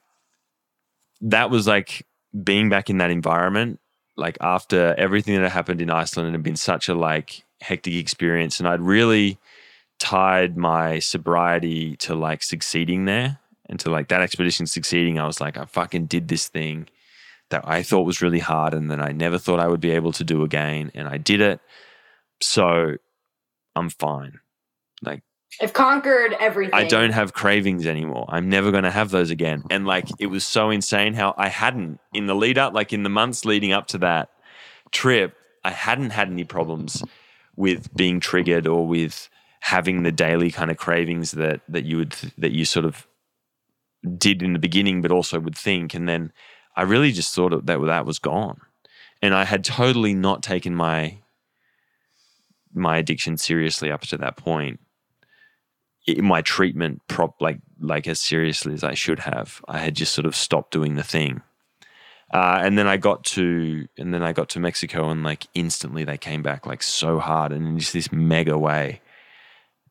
that was like being back in that environment like after everything that happened in Iceland and had been such a like hectic experience and I'd really tied my sobriety to like succeeding there and to like that expedition succeeding I was like I fucking did this thing that I thought was really hard and that I never thought I would be able to do again and I did it so I'm fine. Like I've conquered everything. I don't have cravings anymore. I'm never going to have those again. And like, it was so insane how I hadn't in the lead up, like in the months leading up to that trip, I hadn't had any problems with being triggered or with having the daily kind of cravings that that you would that you sort of did in the beginning, but also would think. And then I really just thought that that was gone, and I had totally not taken my my addiction seriously up to that point in my treatment prop like like as seriously as I should have. I had just sort of stopped doing the thing. Uh, and then I got to and then I got to Mexico and like instantly they came back like so hard and in just this mega way.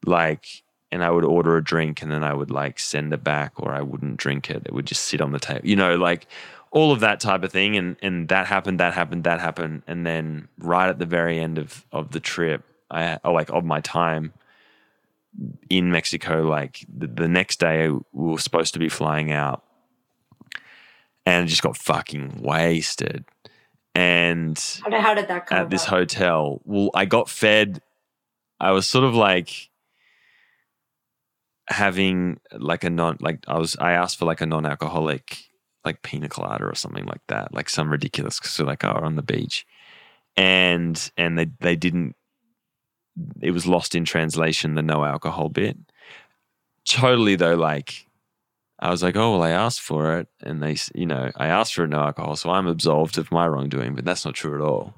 Like and I would order a drink and then I would like send it back or I wouldn't drink it. It would just sit on the table. You know, like all of that type of thing and and that happened, that happened, that happened and then right at the very end of of the trip, I like of my time in Mexico, like the, the next day we were supposed to be flying out and just got fucking wasted. And How did, that come at this hotel, well, I got fed. I was sort of like having like a non, like I was, I asked for like a non alcoholic, like pina colada or something like that, like some ridiculous, because we're like, oh, we're on the beach. And, and they, they didn't it was lost in translation the no alcohol bit totally though like i was like oh well i asked for it and they you know i asked for no alcohol so i'm absolved of my wrongdoing but that's not true at all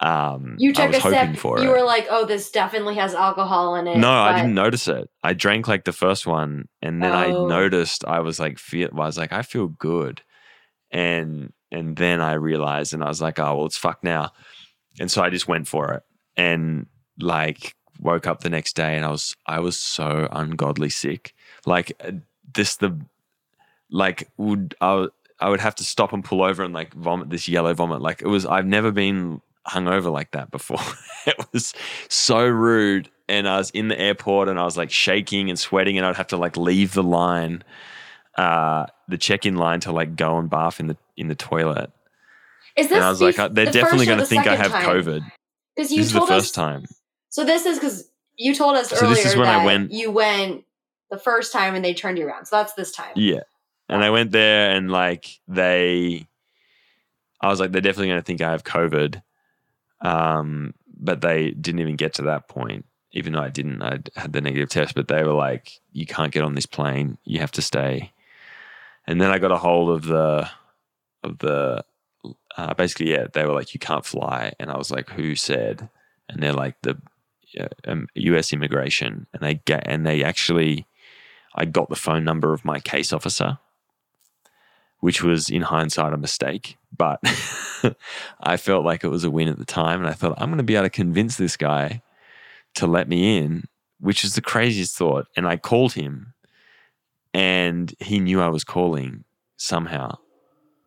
um You I took a sip. for You it. were like, "Oh, this definitely has alcohol in it." no i didn't notice it i drank like the first one and then i Oh. noticed i was like feel i was like i feel good and and then i realized and i was like oh well it's fucked now and so i just went for it and like woke up the next day and i was i was so ungodly sick like uh, this the like would i would- i would have to stop and pull over and like vomit this yellow vomit like it was i've never been hungover like that before (laughs) it was so rude and i was in the airport and i was like shaking and sweating and i'd have to like leave the line uh the check-in line to like go and bath in the in the toilet Is this? and i was like uh, they're the definitely going to think i have time? covid Because you this is the first us. time So this is because you told us So earlier this is when I went- you went the first time and they turned you around. So that's this time. Yeah. And I went there and like they I was like, they're definitely gonna think I have COVID. Um, but they didn't even get to that point. Even though I didn't, I had the negative test, but they were like, "You can't get on this plane. You have to stay." And then I got a hold of the of the uh, basically, yeah, they were like, "You can't fly," and I was like, "Who said?" And they're like, "The um, U.S. immigration," and they get and they actually, I got the phone number of my case officer, which was in hindsight a mistake, but (laughs) I felt like it was a win at the time, and I thought I'm going to be able to convince this guy to let me in, which is the craziest thought. And I called him, and he knew I was calling somehow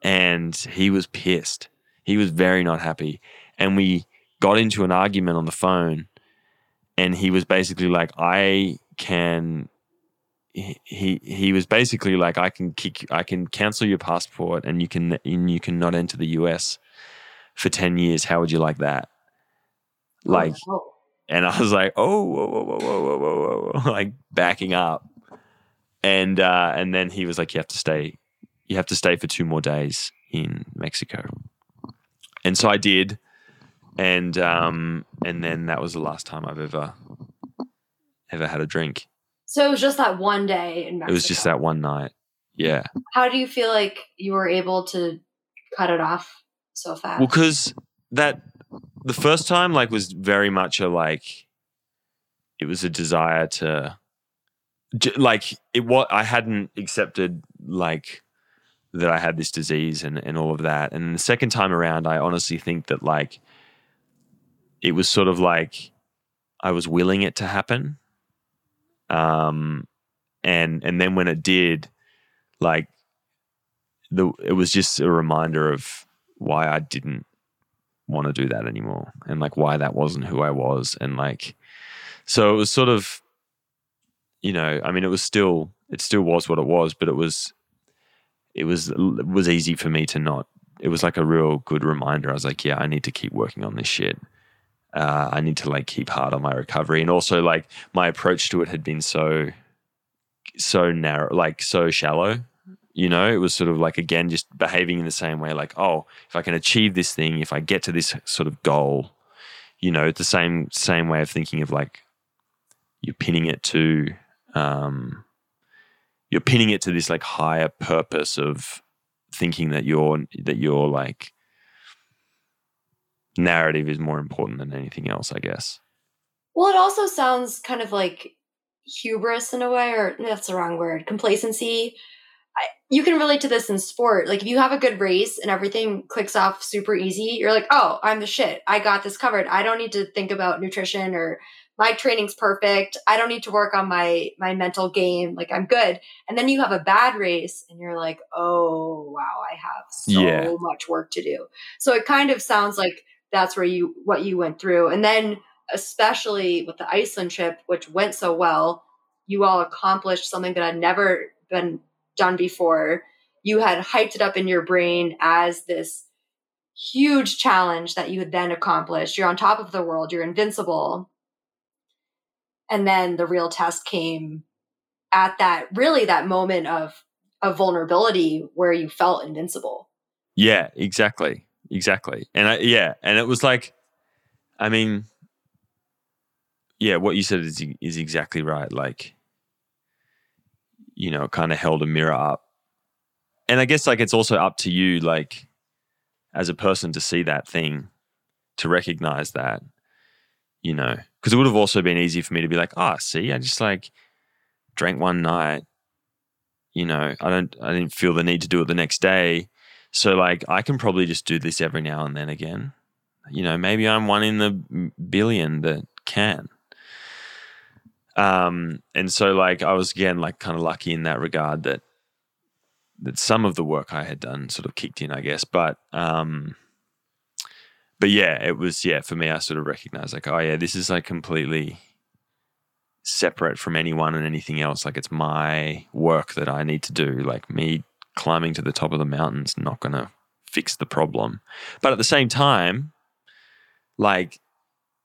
and he was pissed. He was very not happy. And we got into an argument on the phone and he was basically like I can he he was basically like I can kick I can cancel your passport and you can and you can not enter the US for 10 years. How would you like that? Like oh. and I was like, "Oh, whoa, whoa, whoa, whoa, whoa, whoa, (laughs) like backing up. And uh and then he was like you have to stay you have to stay for two more days in Mexico. And so I did, and um, and then that was the last time I've ever ever had a drink. So it was just that one day in Mexico. It was just that one night. Yeah. How do you feel like you were able to cut it off so fast? Well, because that the first time like was very much a like it was a desire to like it what I hadn't accepted like that I had this disease and, and all of that. And the second time around, I honestly think that like it was sort of like I was willing it to happen. Um, and and then when it did, like the it was just a reminder of why I didn't want to do that anymore, and like why that wasn't who I was, and like so it was sort of, you know, I mean, it was still it still was what it was, but it was it was it was easy for me to not. It was like a real good reminder. I was like, yeah, I need to keep working on this shit. Uh, I need to like keep hard on my recovery, and also like my approach to it had been so so narrow, like so shallow. You know, it was sort of like again just behaving in the same way. Like, oh, if I can achieve this thing, if I get to this sort of goal, you know, the same same way of thinking of like you're pinning it to um, you're pinning it to this like higher purpose of thinking that you're that you're like narrative is more important than anything else, I guess. Well, it also sounds kind of like hubris in a way, or that's the wrong word, complacency. I, you can relate to this in sport. Like if you have a good race and everything clicks off super easy, you're like, oh, I'm the shit. I got this covered. I don't need to think about nutrition or my training's perfect. I don't need to work on my my mental game. Like I'm good. And then you have a bad race and you're like, "Oh, wow, I have so yeah. much work to do." So it kind of sounds like that's where you what you went through. And then especially with the Iceland trip which went so well, you all accomplished something that had never been done before. You had hyped it up in your brain as this huge challenge that you had then accomplished. You're on top of the world, you're invincible and then the real test came at that really that moment of of vulnerability where you felt invincible yeah exactly exactly. And I, yeah and it was like i mean yeah what you said is is exactly right. Like you know kind of held a mirror up. And i guess like it's also up to you like as a person to see that thing to recognize that you know, because it would have also been easy for me to be like, oh, see, I just like drank one night, you know, I don't, I didn't feel the need to do it the next day. So like, I can probably just do this every now and then again. You know, maybe I'm one in the billion that can. Um, and so like, I was again like kind of lucky in that regard that that some of the work I had done sort of kicked in, I guess. But um, but yeah, it was yeah for me. I sort of recognized like, oh yeah, this is like completely separate from anyone and anything else. Like it's my work that I need to do. Like me climbing to the top of the mountain's not gonna fix the problem. But at the same time, like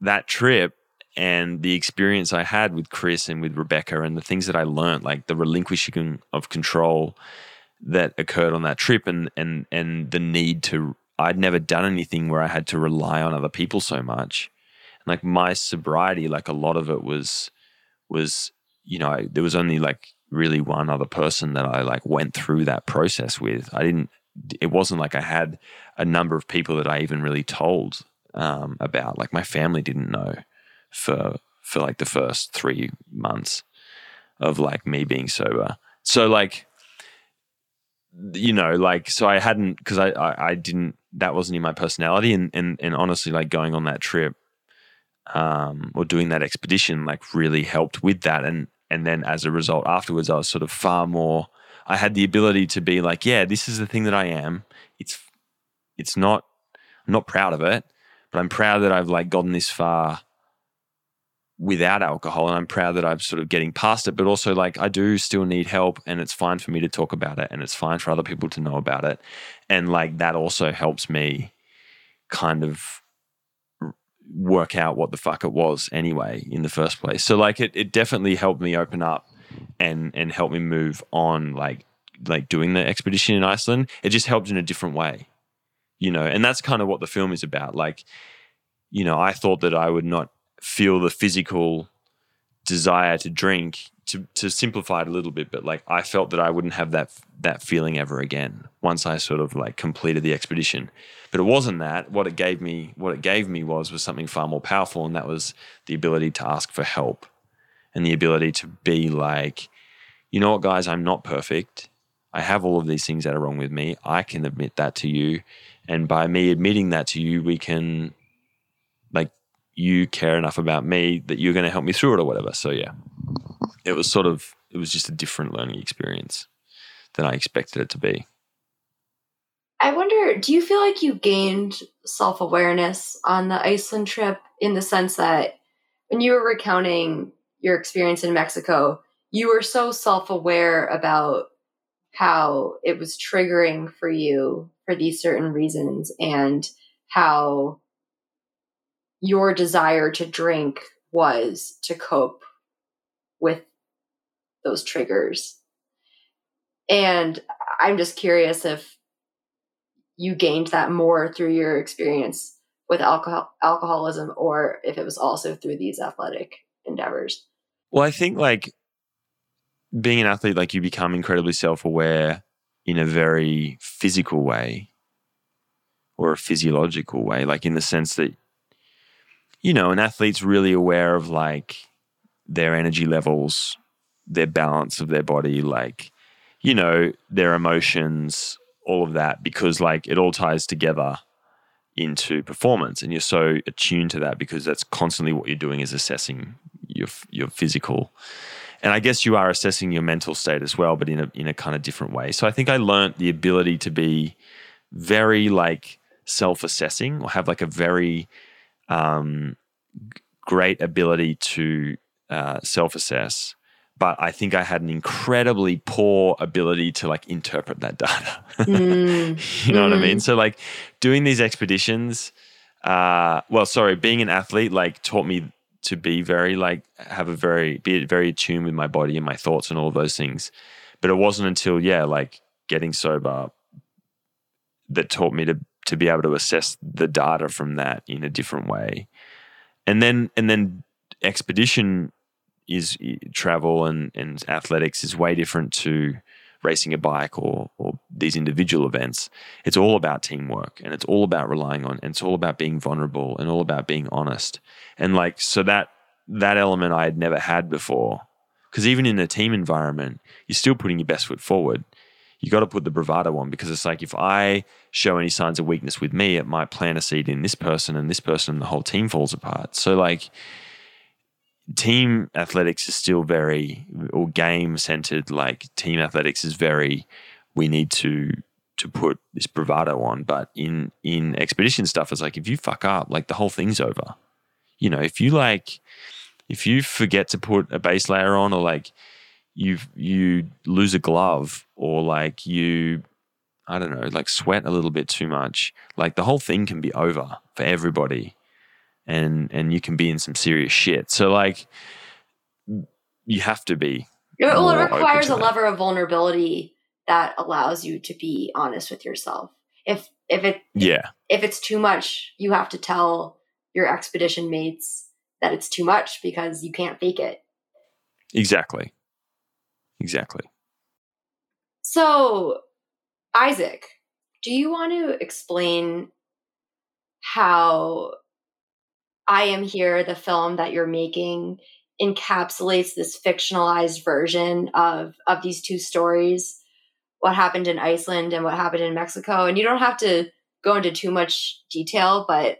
that trip and the experience I had with Chris and with Rebecca and the things that I learned, like the relinquishing of control that occurred on that trip and and and the need to I'd never done anything where I had to rely on other people so much. And like my sobriety, like a lot of it was was you know I, there was only like really one other person that I like went through that process with. I didn't. It wasn't like I had a number of people that I even really told um, about. Like my family didn't know for for like the first three months of like me being sober. So like you know like so I hadn't because I, I I didn't that wasn't in my personality and and and honestly like going on that trip um or doing that expedition like really helped with that and and then as a result afterwards I was sort of far more I had the ability to be like yeah this is the thing that I am. It's it's not I'm not proud of it but I'm proud that I've like gotten this far without alcohol and I'm proud that I'm sort of getting past it but also like I do still need help and it's fine for me to talk about it and it's fine for other people to know about it. And like that also helps me kind of work out what the fuck it was anyway in the first place. So like it, it definitely helped me open up and and help me move on like like doing the expedition in Iceland. It just helped in a different way you know and that's kind of what the film is about. Like you know I thought that I would not feel the physical desire to drink to to simplify it a little bit but like I felt that I wouldn't have that that feeling ever again once I sort of like completed the expedition. But it wasn't that. What it gave me what it gave me was was something far more powerful and that was the ability to ask for help and the ability to be like you know what guys? I'm not perfect. I have all of these things that are wrong with me. I can admit that to you. And by me admitting that to you we can you care enough about me that you're going to help me through it or whatever. So yeah, it was sort of it was just a different learning experience than I expected it to be. I wonder, do you feel like you gained self awareness on the Iceland trip in the sense that when you were recounting your experience in Mexico, you were so self aware about how it was triggering for you for these certain reasons and how your desire to drink was to cope with those triggers. And I'm just curious if you gained that more through your experience with alcohol alcoholism or if it was also through these athletic endeavors. Well, I think like being an athlete like you become incredibly self-aware in a very physical way or a physiological way like in the sense that you know, an athlete's really aware of like their energy levels, their balance of their body, like, you know, their emotions, all of that, because like it all ties together into performance and you're so attuned to that because that's constantly what you're doing is assessing your your physical and I guess you are assessing your mental state as well but in a in a kind of different way. So I think I learned the ability to be very like self-assessing or have like a very um, great ability to uh, self assess. But I think I had an incredibly poor ability to like interpret that data. Mm. (laughs) you know mm. what I mean? Mm. So, like, doing these expeditions, uh, well, sorry, being an athlete, like, taught me to be very, like, have a very, be very attuned with my body and my thoughts and all those things. But it wasn't until, yeah, like, getting sober that taught me to to be able to assess the data from that in a different way. And then and then expedition is travel and, and athletics is way different to racing a bike or or these individual events. It's all about teamwork and it's all about relying on and it's all about being vulnerable and all about being honest. And like so that that element I had never had before. Because even in a team environment, you're still putting your best foot forward you got to put the bravado on because it's like if I show any signs of weakness with me, it might plant a seed in this person and this person, and the whole team falls apart. So, like, team athletics is still very, or game centered, like, team athletics is very, we need to to put this bravado on but in in expedition stuff it's like if you fuck up like the whole thing's over you know if you like if you forget to put a base layer on or like you you lose a glove or like you I don't know, like sweat a little bit too much, like the whole thing can be over for everybody. And and you can be in some serious shit. So like you have to be. Well, it requires a level of vulnerability that allows you to be honest with yourself. If if it yeah if it's too much, you have to tell your expedition mates that it's too much because you can't fake it. Exactly. Exactly. So, Isaac, do you want to explain how I Am Here, the film that you're making, encapsulates this fictionalized version of, of these two stories? What happened in Iceland and what happened in Mexico? And you don't have to go into too much detail, but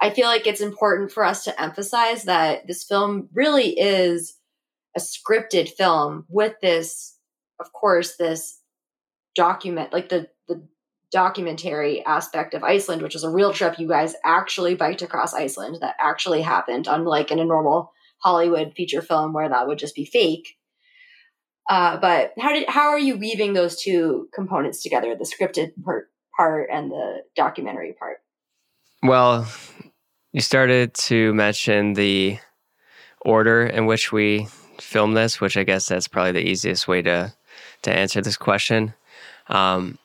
I feel like it's important for us to emphasize that this film really is a scripted film with this, of course, this document, like the the documentary aspect of Iceland, which was a real trip. You guys actually biked across Iceland. That actually happened, unlike in a normal Hollywood feature film where that would just be fake. Uh, but how did how are you weaving those two components together, the scripted part part and the documentary part? Well, you started to mention the order in which we film this, which I guess that's probably the easiest way to to answer this question. Um,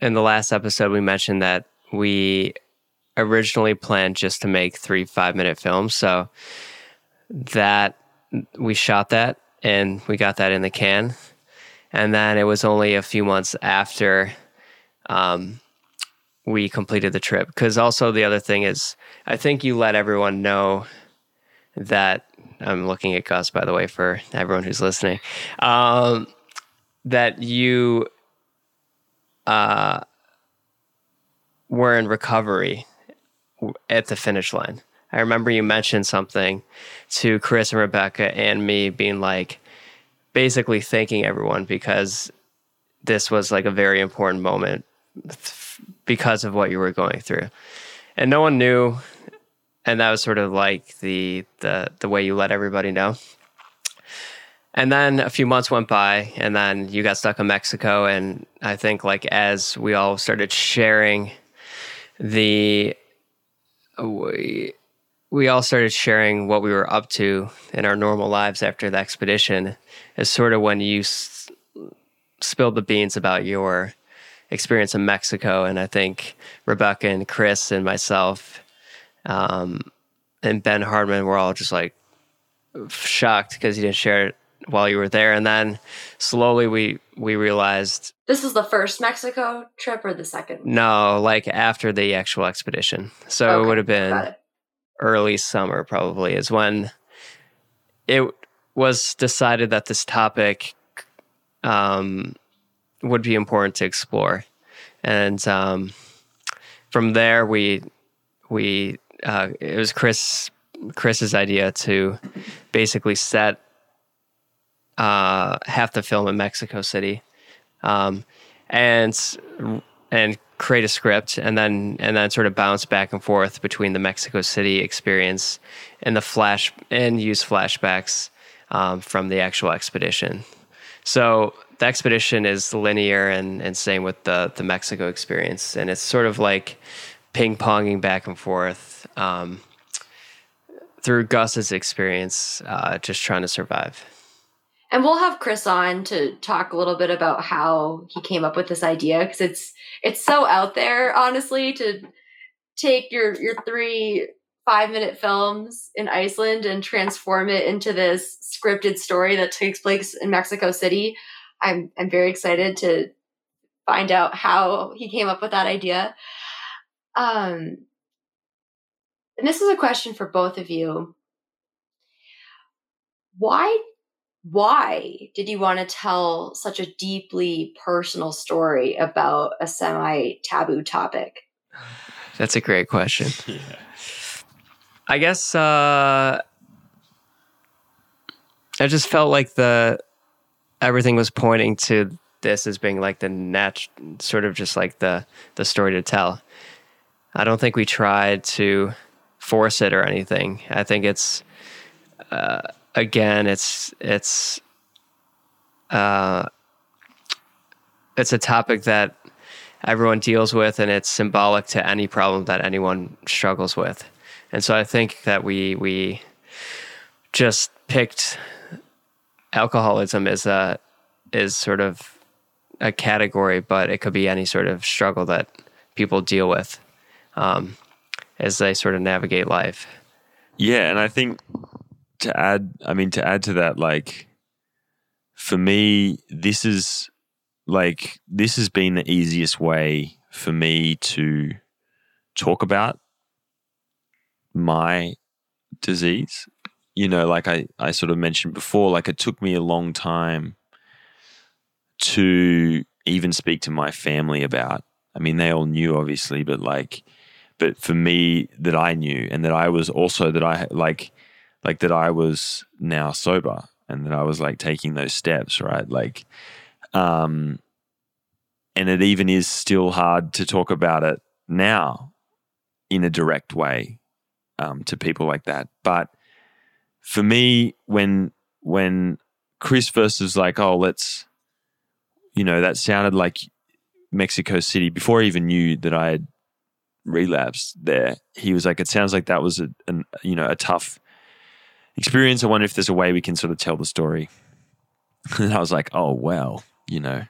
in the last episode, we mentioned that we originally planned just to make three five minute films. So that we shot that and we got that in the can. And then it was only a few months after um, we completed the trip. Because also, the other thing is, I think you let everyone know that I'm looking at Gus, by the way, for everyone who's listening, um, that you uh, were in recovery at the finish line. I remember you mentioned something to Chris and Rebecca and me being like, basically thanking everyone because this was like a very important moment because of what you were going through. And no one knew and that was sort of like the the the way you let everybody know. And then a few months went by, and then you got stuck in Mexico. And I think, like, as we all started sharing the, we, we all started sharing what we were up to in our normal lives after the expedition, is sort of when you s- spilled the beans about your experience in Mexico. And I think Rebecca and Chris and myself um, and Ben Hardman were all just like shocked because you didn't share it while you were there. And then slowly we we realized this is the first Mexico trip or the second. No, like after the actual expedition. So okay, it would have been early summer probably is when it was decided that this topic um, would be important to explore. And um, from there, we we uh, it was Chris Chris's idea to basically set uh, half the film in Mexico City, um, and and create a script, and then and then sort of bounce back and forth between the Mexico City experience and the flash and use flashbacks um, from the actual expedition. So the expedition is linear, and and same with the the Mexico experience, and it's sort of like ping ponging back and forth um, through Gus's experience, uh, just trying to survive. And we'll have Chris on to talk a little bit about how he came up with this idea because it's it's so out there, honestly, to take your your three five minute films in Iceland and transform it into this scripted story that takes place in Mexico City. I'm I'm very excited to find out how he came up with that idea. Um, and this is a question for both of you. Why why did you want to tell such a deeply personal story about a semi taboo topic? That's a great question. (laughs) yeah. I guess uh, I just felt like the everything was pointing to this as being like the nat sort of just like the the story to tell. I don't think we tried to force it or anything. I think it's uh, again, it's it's uh, it's a topic that everyone deals with, and it's symbolic to any problem that anyone struggles with. And so I think that we we just picked alcoholism as a is sort of a category, but it could be any sort of struggle that people deal with. Um, as they sort of navigate life. Yeah, and I think to add, I mean, to add to that, like for me, this is like this has been the easiest way for me to talk about my disease. You know, like I, I sort of mentioned before, like it took me a long time to even speak to my family about. I mean, they all knew, obviously, but like, but for me, that I knew, and that I was also that I like, like that I was now sober, and that I was like taking those steps, right? Like, um, and it even is still hard to talk about it now in a direct way um, to people like that. But for me, when when Chris was like, "Oh, let's," you know, that sounded like Mexico City before I even knew that I had relapsed there. He was like, "It sounds like that was a, an, you know a tough experience. I wonder if there's a way we can sort of tell the story." (laughs) And I was like, "Oh well, you know."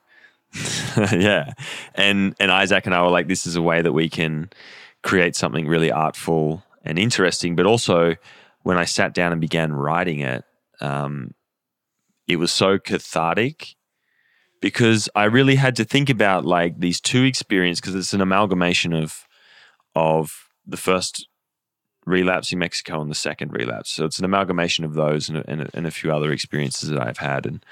(laughs) yeah. And and Isaac and I were like, this is a way that we can create something really artful and interesting. But also, when I sat down and began writing it, um, it was so cathartic because I really had to think about like these two experiences because it's an amalgamation of of the first relapse in Mexico and the second relapse. So it's an amalgamation of those and, and, and a few other experiences that I've had and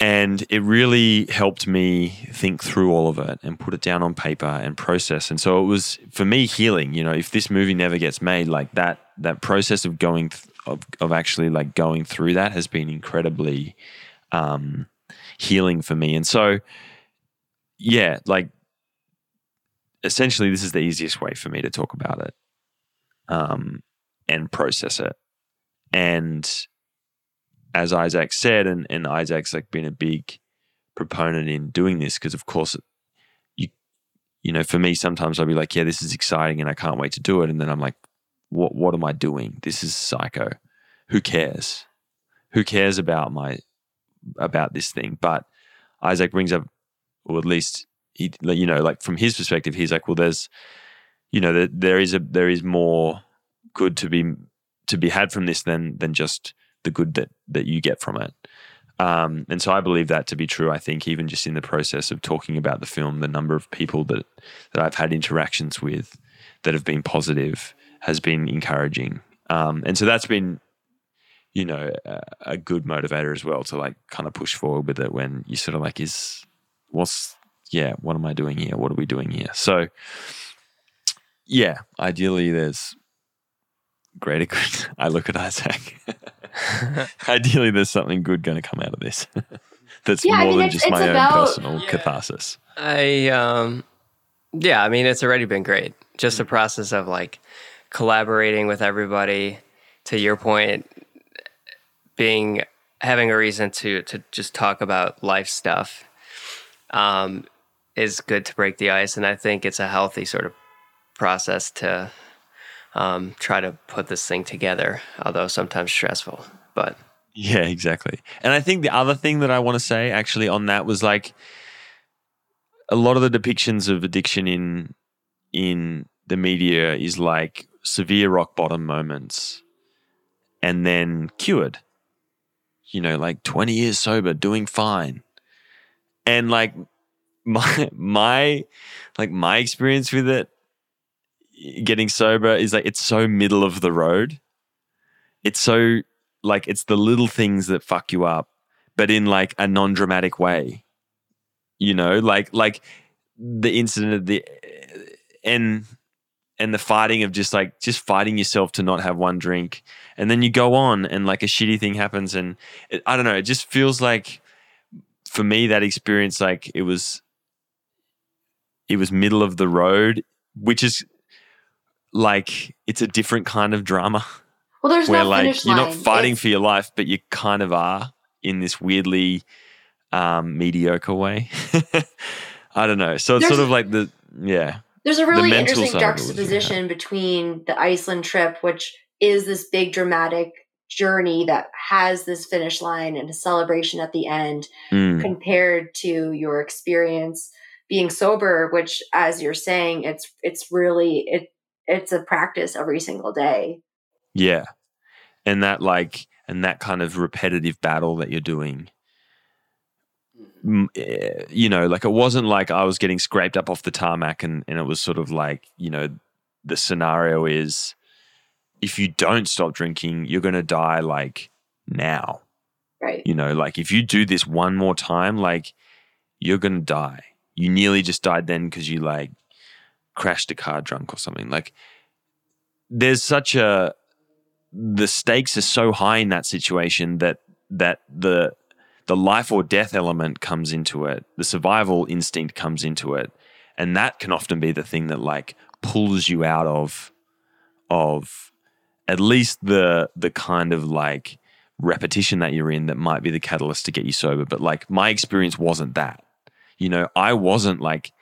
and it really helped me think through all of it and put it down on paper and process. And so it was for me healing. You know, if this movie never gets made, like that that process of going th- of of actually like going through that has been incredibly um, healing for me. And so, yeah, like essentially, this is the easiest way for me to talk about it um, and process it. And as Isaac said, and, and Isaac's like been a big proponent in doing this because, of course, you you know, for me, sometimes I'll be like, yeah, this is exciting and I can't wait to do it, and then I'm like, what what am I doing? This is psycho. Who cares? Who cares about my about this thing? But Isaac brings up, or at least he, you know, like from his perspective, he's like, well, there's, you know, there, there is a there is more good to be to be had from this than than just the good that that you get from it. Um, and so I believe that to be true. I think even just in the process of talking about the film, the number of people that that I've had interactions with that have been positive has been encouraging. Um, and so that's been, you know, a, a, good motivator as well to like kind of push forward with it when you sort of like is what's yeah, what am I doing here? What are we doing here? So yeah, ideally there's greater good. (laughs) I look at Isaac. (laughs) Ideally, there's something good going to come out of this. (laughs) That's yeah, more I mean, than just my about, own personal yeah. catharsis. I, um, yeah, I mean, it's already been great. Just the process of like collaborating with everybody. To your point, being having a reason to to just talk about life stuff um, is good to break the ice, and I think it's a healthy sort of process to um, try to put this thing together, although sometimes stressful. But yeah, exactly. And I think the other thing that I want to say actually on that was like a lot of the depictions of addiction in in the media is like severe rock bottom moments and then cured. You know, like 20 years sober, doing fine. And like (laughs) my my like my experience with it getting sober is like it's so middle of the road. It's so like it's the little things that fuck you up, but in like a non-dramatic way. You know, like like the incident of the and and the fighting of just like just fighting yourself to not have one drink and then you go on and like a shitty thing happens and it, i don't know it just feels like for me that experience like it was it was middle of the road which is like it's a different kind of drama. Well, there's where no like you're not fighting it's... for your life, but you kind of are in this weirdly um, mediocre way. (laughs) I don't know. So it's there's, sort of like the yeah. There's a really interesting juxtaposition between the Iceland trip, which is this big dramatic journey that has this finish line and a celebration at the end, mm. compared to your experience being sober, which, as you're saying, it's it's really it it's a practice every single day. Yeah. And that like and that kind of repetitive battle that you're doing eh, you know, like it wasn't like I was getting scraped up off the tarmac and, and it was sort of like, you know, the scenario is if you don't stop drinking, you're going to die like now. Right. You know, like if you do this one more time, like you're going to die. You nearly just died then because you like crashed a car drunk or something. Like there's such a, the stakes are so high in that situation that, that the, the life or death element comes into it, the survival instinct comes into it. And that can often be the thing that like pulls you out of, of at least the, the kind of like, repetition that you're in that might be the catalyst to get you sober. But like my experience wasn't that. You know, I wasn't like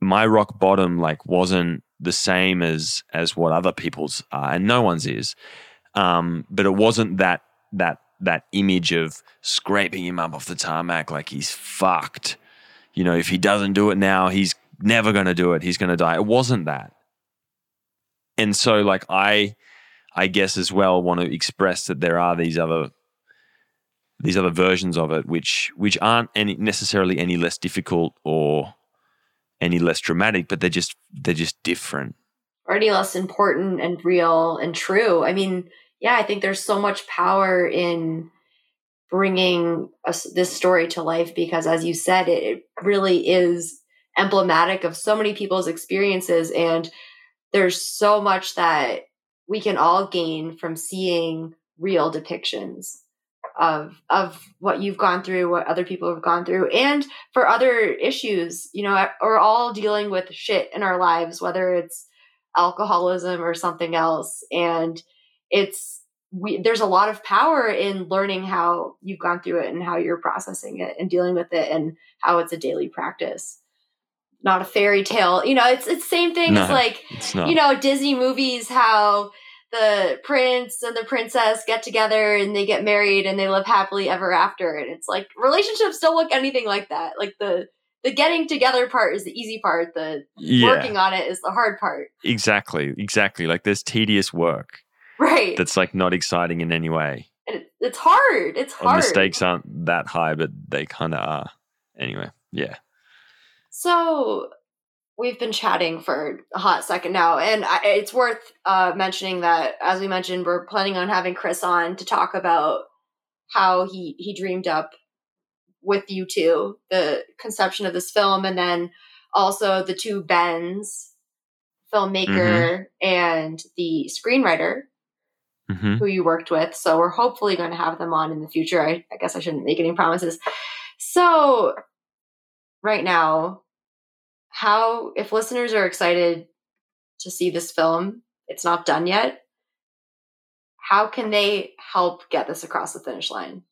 my rock bottom like wasn't the same as as what other people's are, and no one's is. Um, but it wasn't that that that image of scraping him up off the tarmac like he's fucked. You know, if he doesn't do it now, he's never going to do it. He's going to die. It wasn't that. And so, like, I I guess as well want to express that there are these other these other versions of it which which aren't any necessarily any less difficult or any less dramatic, but they're just they're just different. Or any less important and real and true. I mean, yeah, I think there's so much power in bringing us this story to life because, as you said, it, it really is emblematic of so many people's experiences, and there's so much that we can all gain from seeing real depictions of of what you've gone through what other people have gone through and for other issues you know we're all dealing with shit in our lives whether it's alcoholism or something else and it's we there's a lot of power in learning how you've gone through it and how you're processing it and dealing with it and how it's a daily practice not a fairy tale. You know, it's it's same thing No, as like you know Disney movies how the prince and the princess get together and they get married and they live happily ever after. And it's like relationships don't look anything like that. Like the the getting together part is the easy part. The yeah, working on it is the hard part. Exactly, exactly. Like there's tedious work right. that's like not exciting in any way. and it, it's hard. It's hard the stakes aren't that high, but they kind of are. Anyway, yeah. So we've been chatting for a hot second now, and I, it's worth uh, mentioning that, as we mentioned, we're planning on having Chris on to talk about how he he dreamed up with you two the conception of this film, and then also the two Bens, filmmaker and the screenwriter hmm who you worked with. So we're hopefully going to have them on in the future. I, I guess I shouldn't make any promises. So right now, how if listeners are excited to see this film, it's not done yet. How can they help get this across the finish line?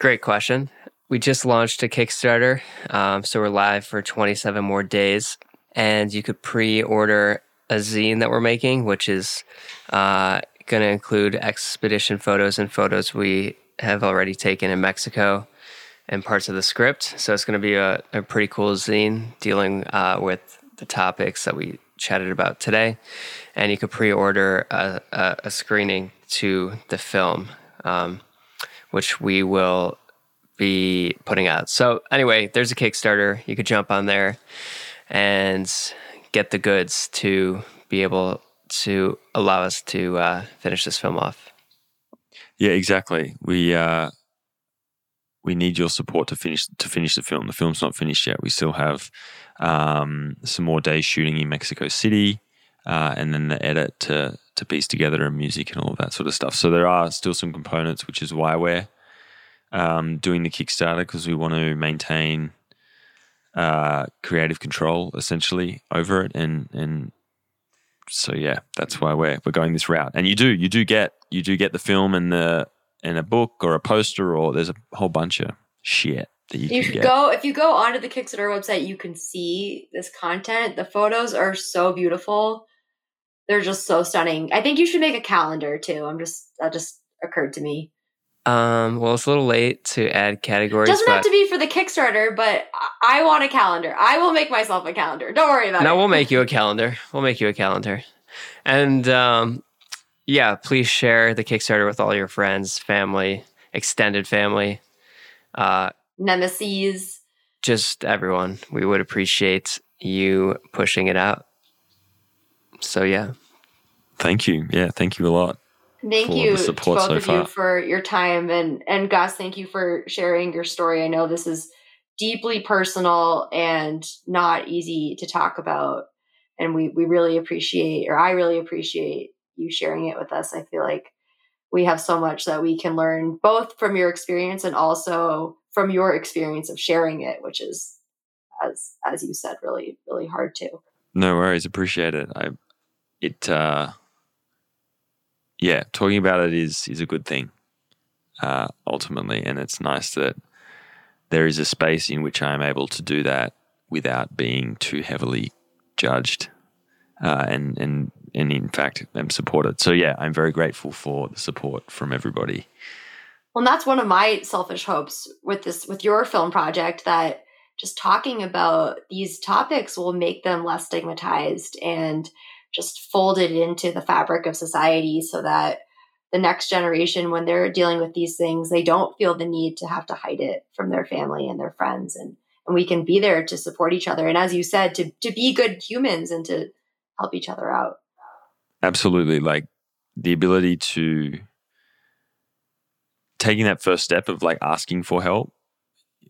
Great question. We just launched a Kickstarter, um, so we're live for 27 more days, and you could pre-order a zine that we're making, which is uh, going to include expedition photos and photos we have already taken in Mexico and parts of the script. So it's going to be a, a pretty cool zine dealing uh, with the topics that we chatted about today, and you could pre-order a, a, a screening to the film, um, which we will be putting out. So anyway, there's a Kickstarter. You could jump on there and get the goods to be able to allow us to uh, finish this film off. Yeah, exactly. We uh, we need your support to finish to finish the film. The film's not finished yet. We still have um, some more days shooting in Mexico City, uh, and then the edit to to piece together and music and all of that sort of stuff. So there are still some components, which is why we're um, doing the Kickstarter because we want to maintain uh, creative control essentially over it, and and so yeah, that's why we're we're going this route. And you do you do get you do get the film and the and a book or a poster or there's a whole bunch of shit that you, You can get. go if you go onto the Kickstarter website, you can see this content. The photos are so beautiful. They're just so stunning. I think you should make a calendar too. I'm just that just occurred to me. Um, well, it's a little late to add categories, It Doesn't but have to be for the Kickstarter, but I I want a calendar. I will make myself a calendar. Don't worry about no, it. we'll make you a (laughs) calendar. We'll make you a calendar. And um, yeah, please share the Kickstarter with all your friends, family, extended family, uh, Nemesis. just everyone. We would appreciate you pushing it out. So yeah, Thank you. Yeah, thank you a lot. Thank for you the to both so of far. you for your time and and Gus, thank you for sharing your story. I know this is deeply personal and not easy to talk about. And we we really appreciate or I really appreciate you sharing it with us. I feel like we have so much that we can learn both from your experience and also from your experience of sharing it, which is as as you said, really, really hard too. No worries. Appreciate it. I, it, uh, yeah, talking about it is is a good thing, uh, ultimately, and it's nice that there is a space in which I am able to do that without being too heavily judged, uh, and and and in fact, am supported. So yeah, I'm very grateful for the support from everybody. Well, and that's one of my selfish hopes with this with your film project that just talking about these topics will make them less stigmatized and just folded into the fabric of society so that the next generation when they're dealing with these things they don't feel the need to have to hide it from their family and their friends and and we can be there to support each other and as you said to to be good humans and to help each other out Absolutely, like the ability to taking that first step of like asking for help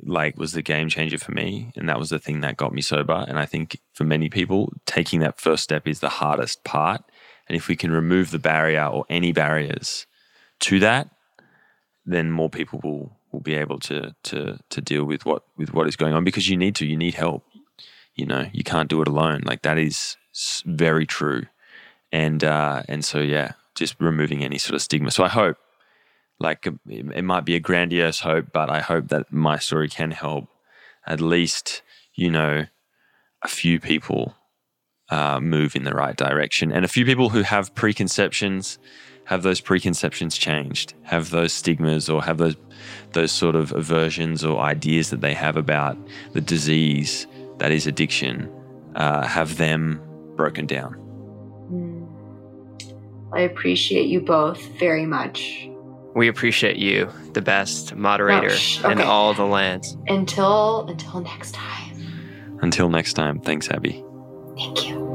like was the game changer for me and that was the thing that got me sober. And i think for many people taking that first step is the hardest part. And if we can remove the barrier or any barriers to that then more people will will be able to to to deal with what with what is going on because you need to you need help. You know you can't do it alone. Like that is very true and uh and so yeah just removing any sort of stigma. So i hope like it, it might be a grandiose hope but i hope that my story can help at least you know a few people uh, move in the right direction. And a few people who have preconceptions have those preconceptions changed? Have those stigmas or have those those sort of aversions or ideas that they have about the disease that is addiction uh, have them broken down i appreciate you both very much. We appreciate you, the best moderator Oh, sh- in all the lands. until until next time. Until next time thanks abby. Thank you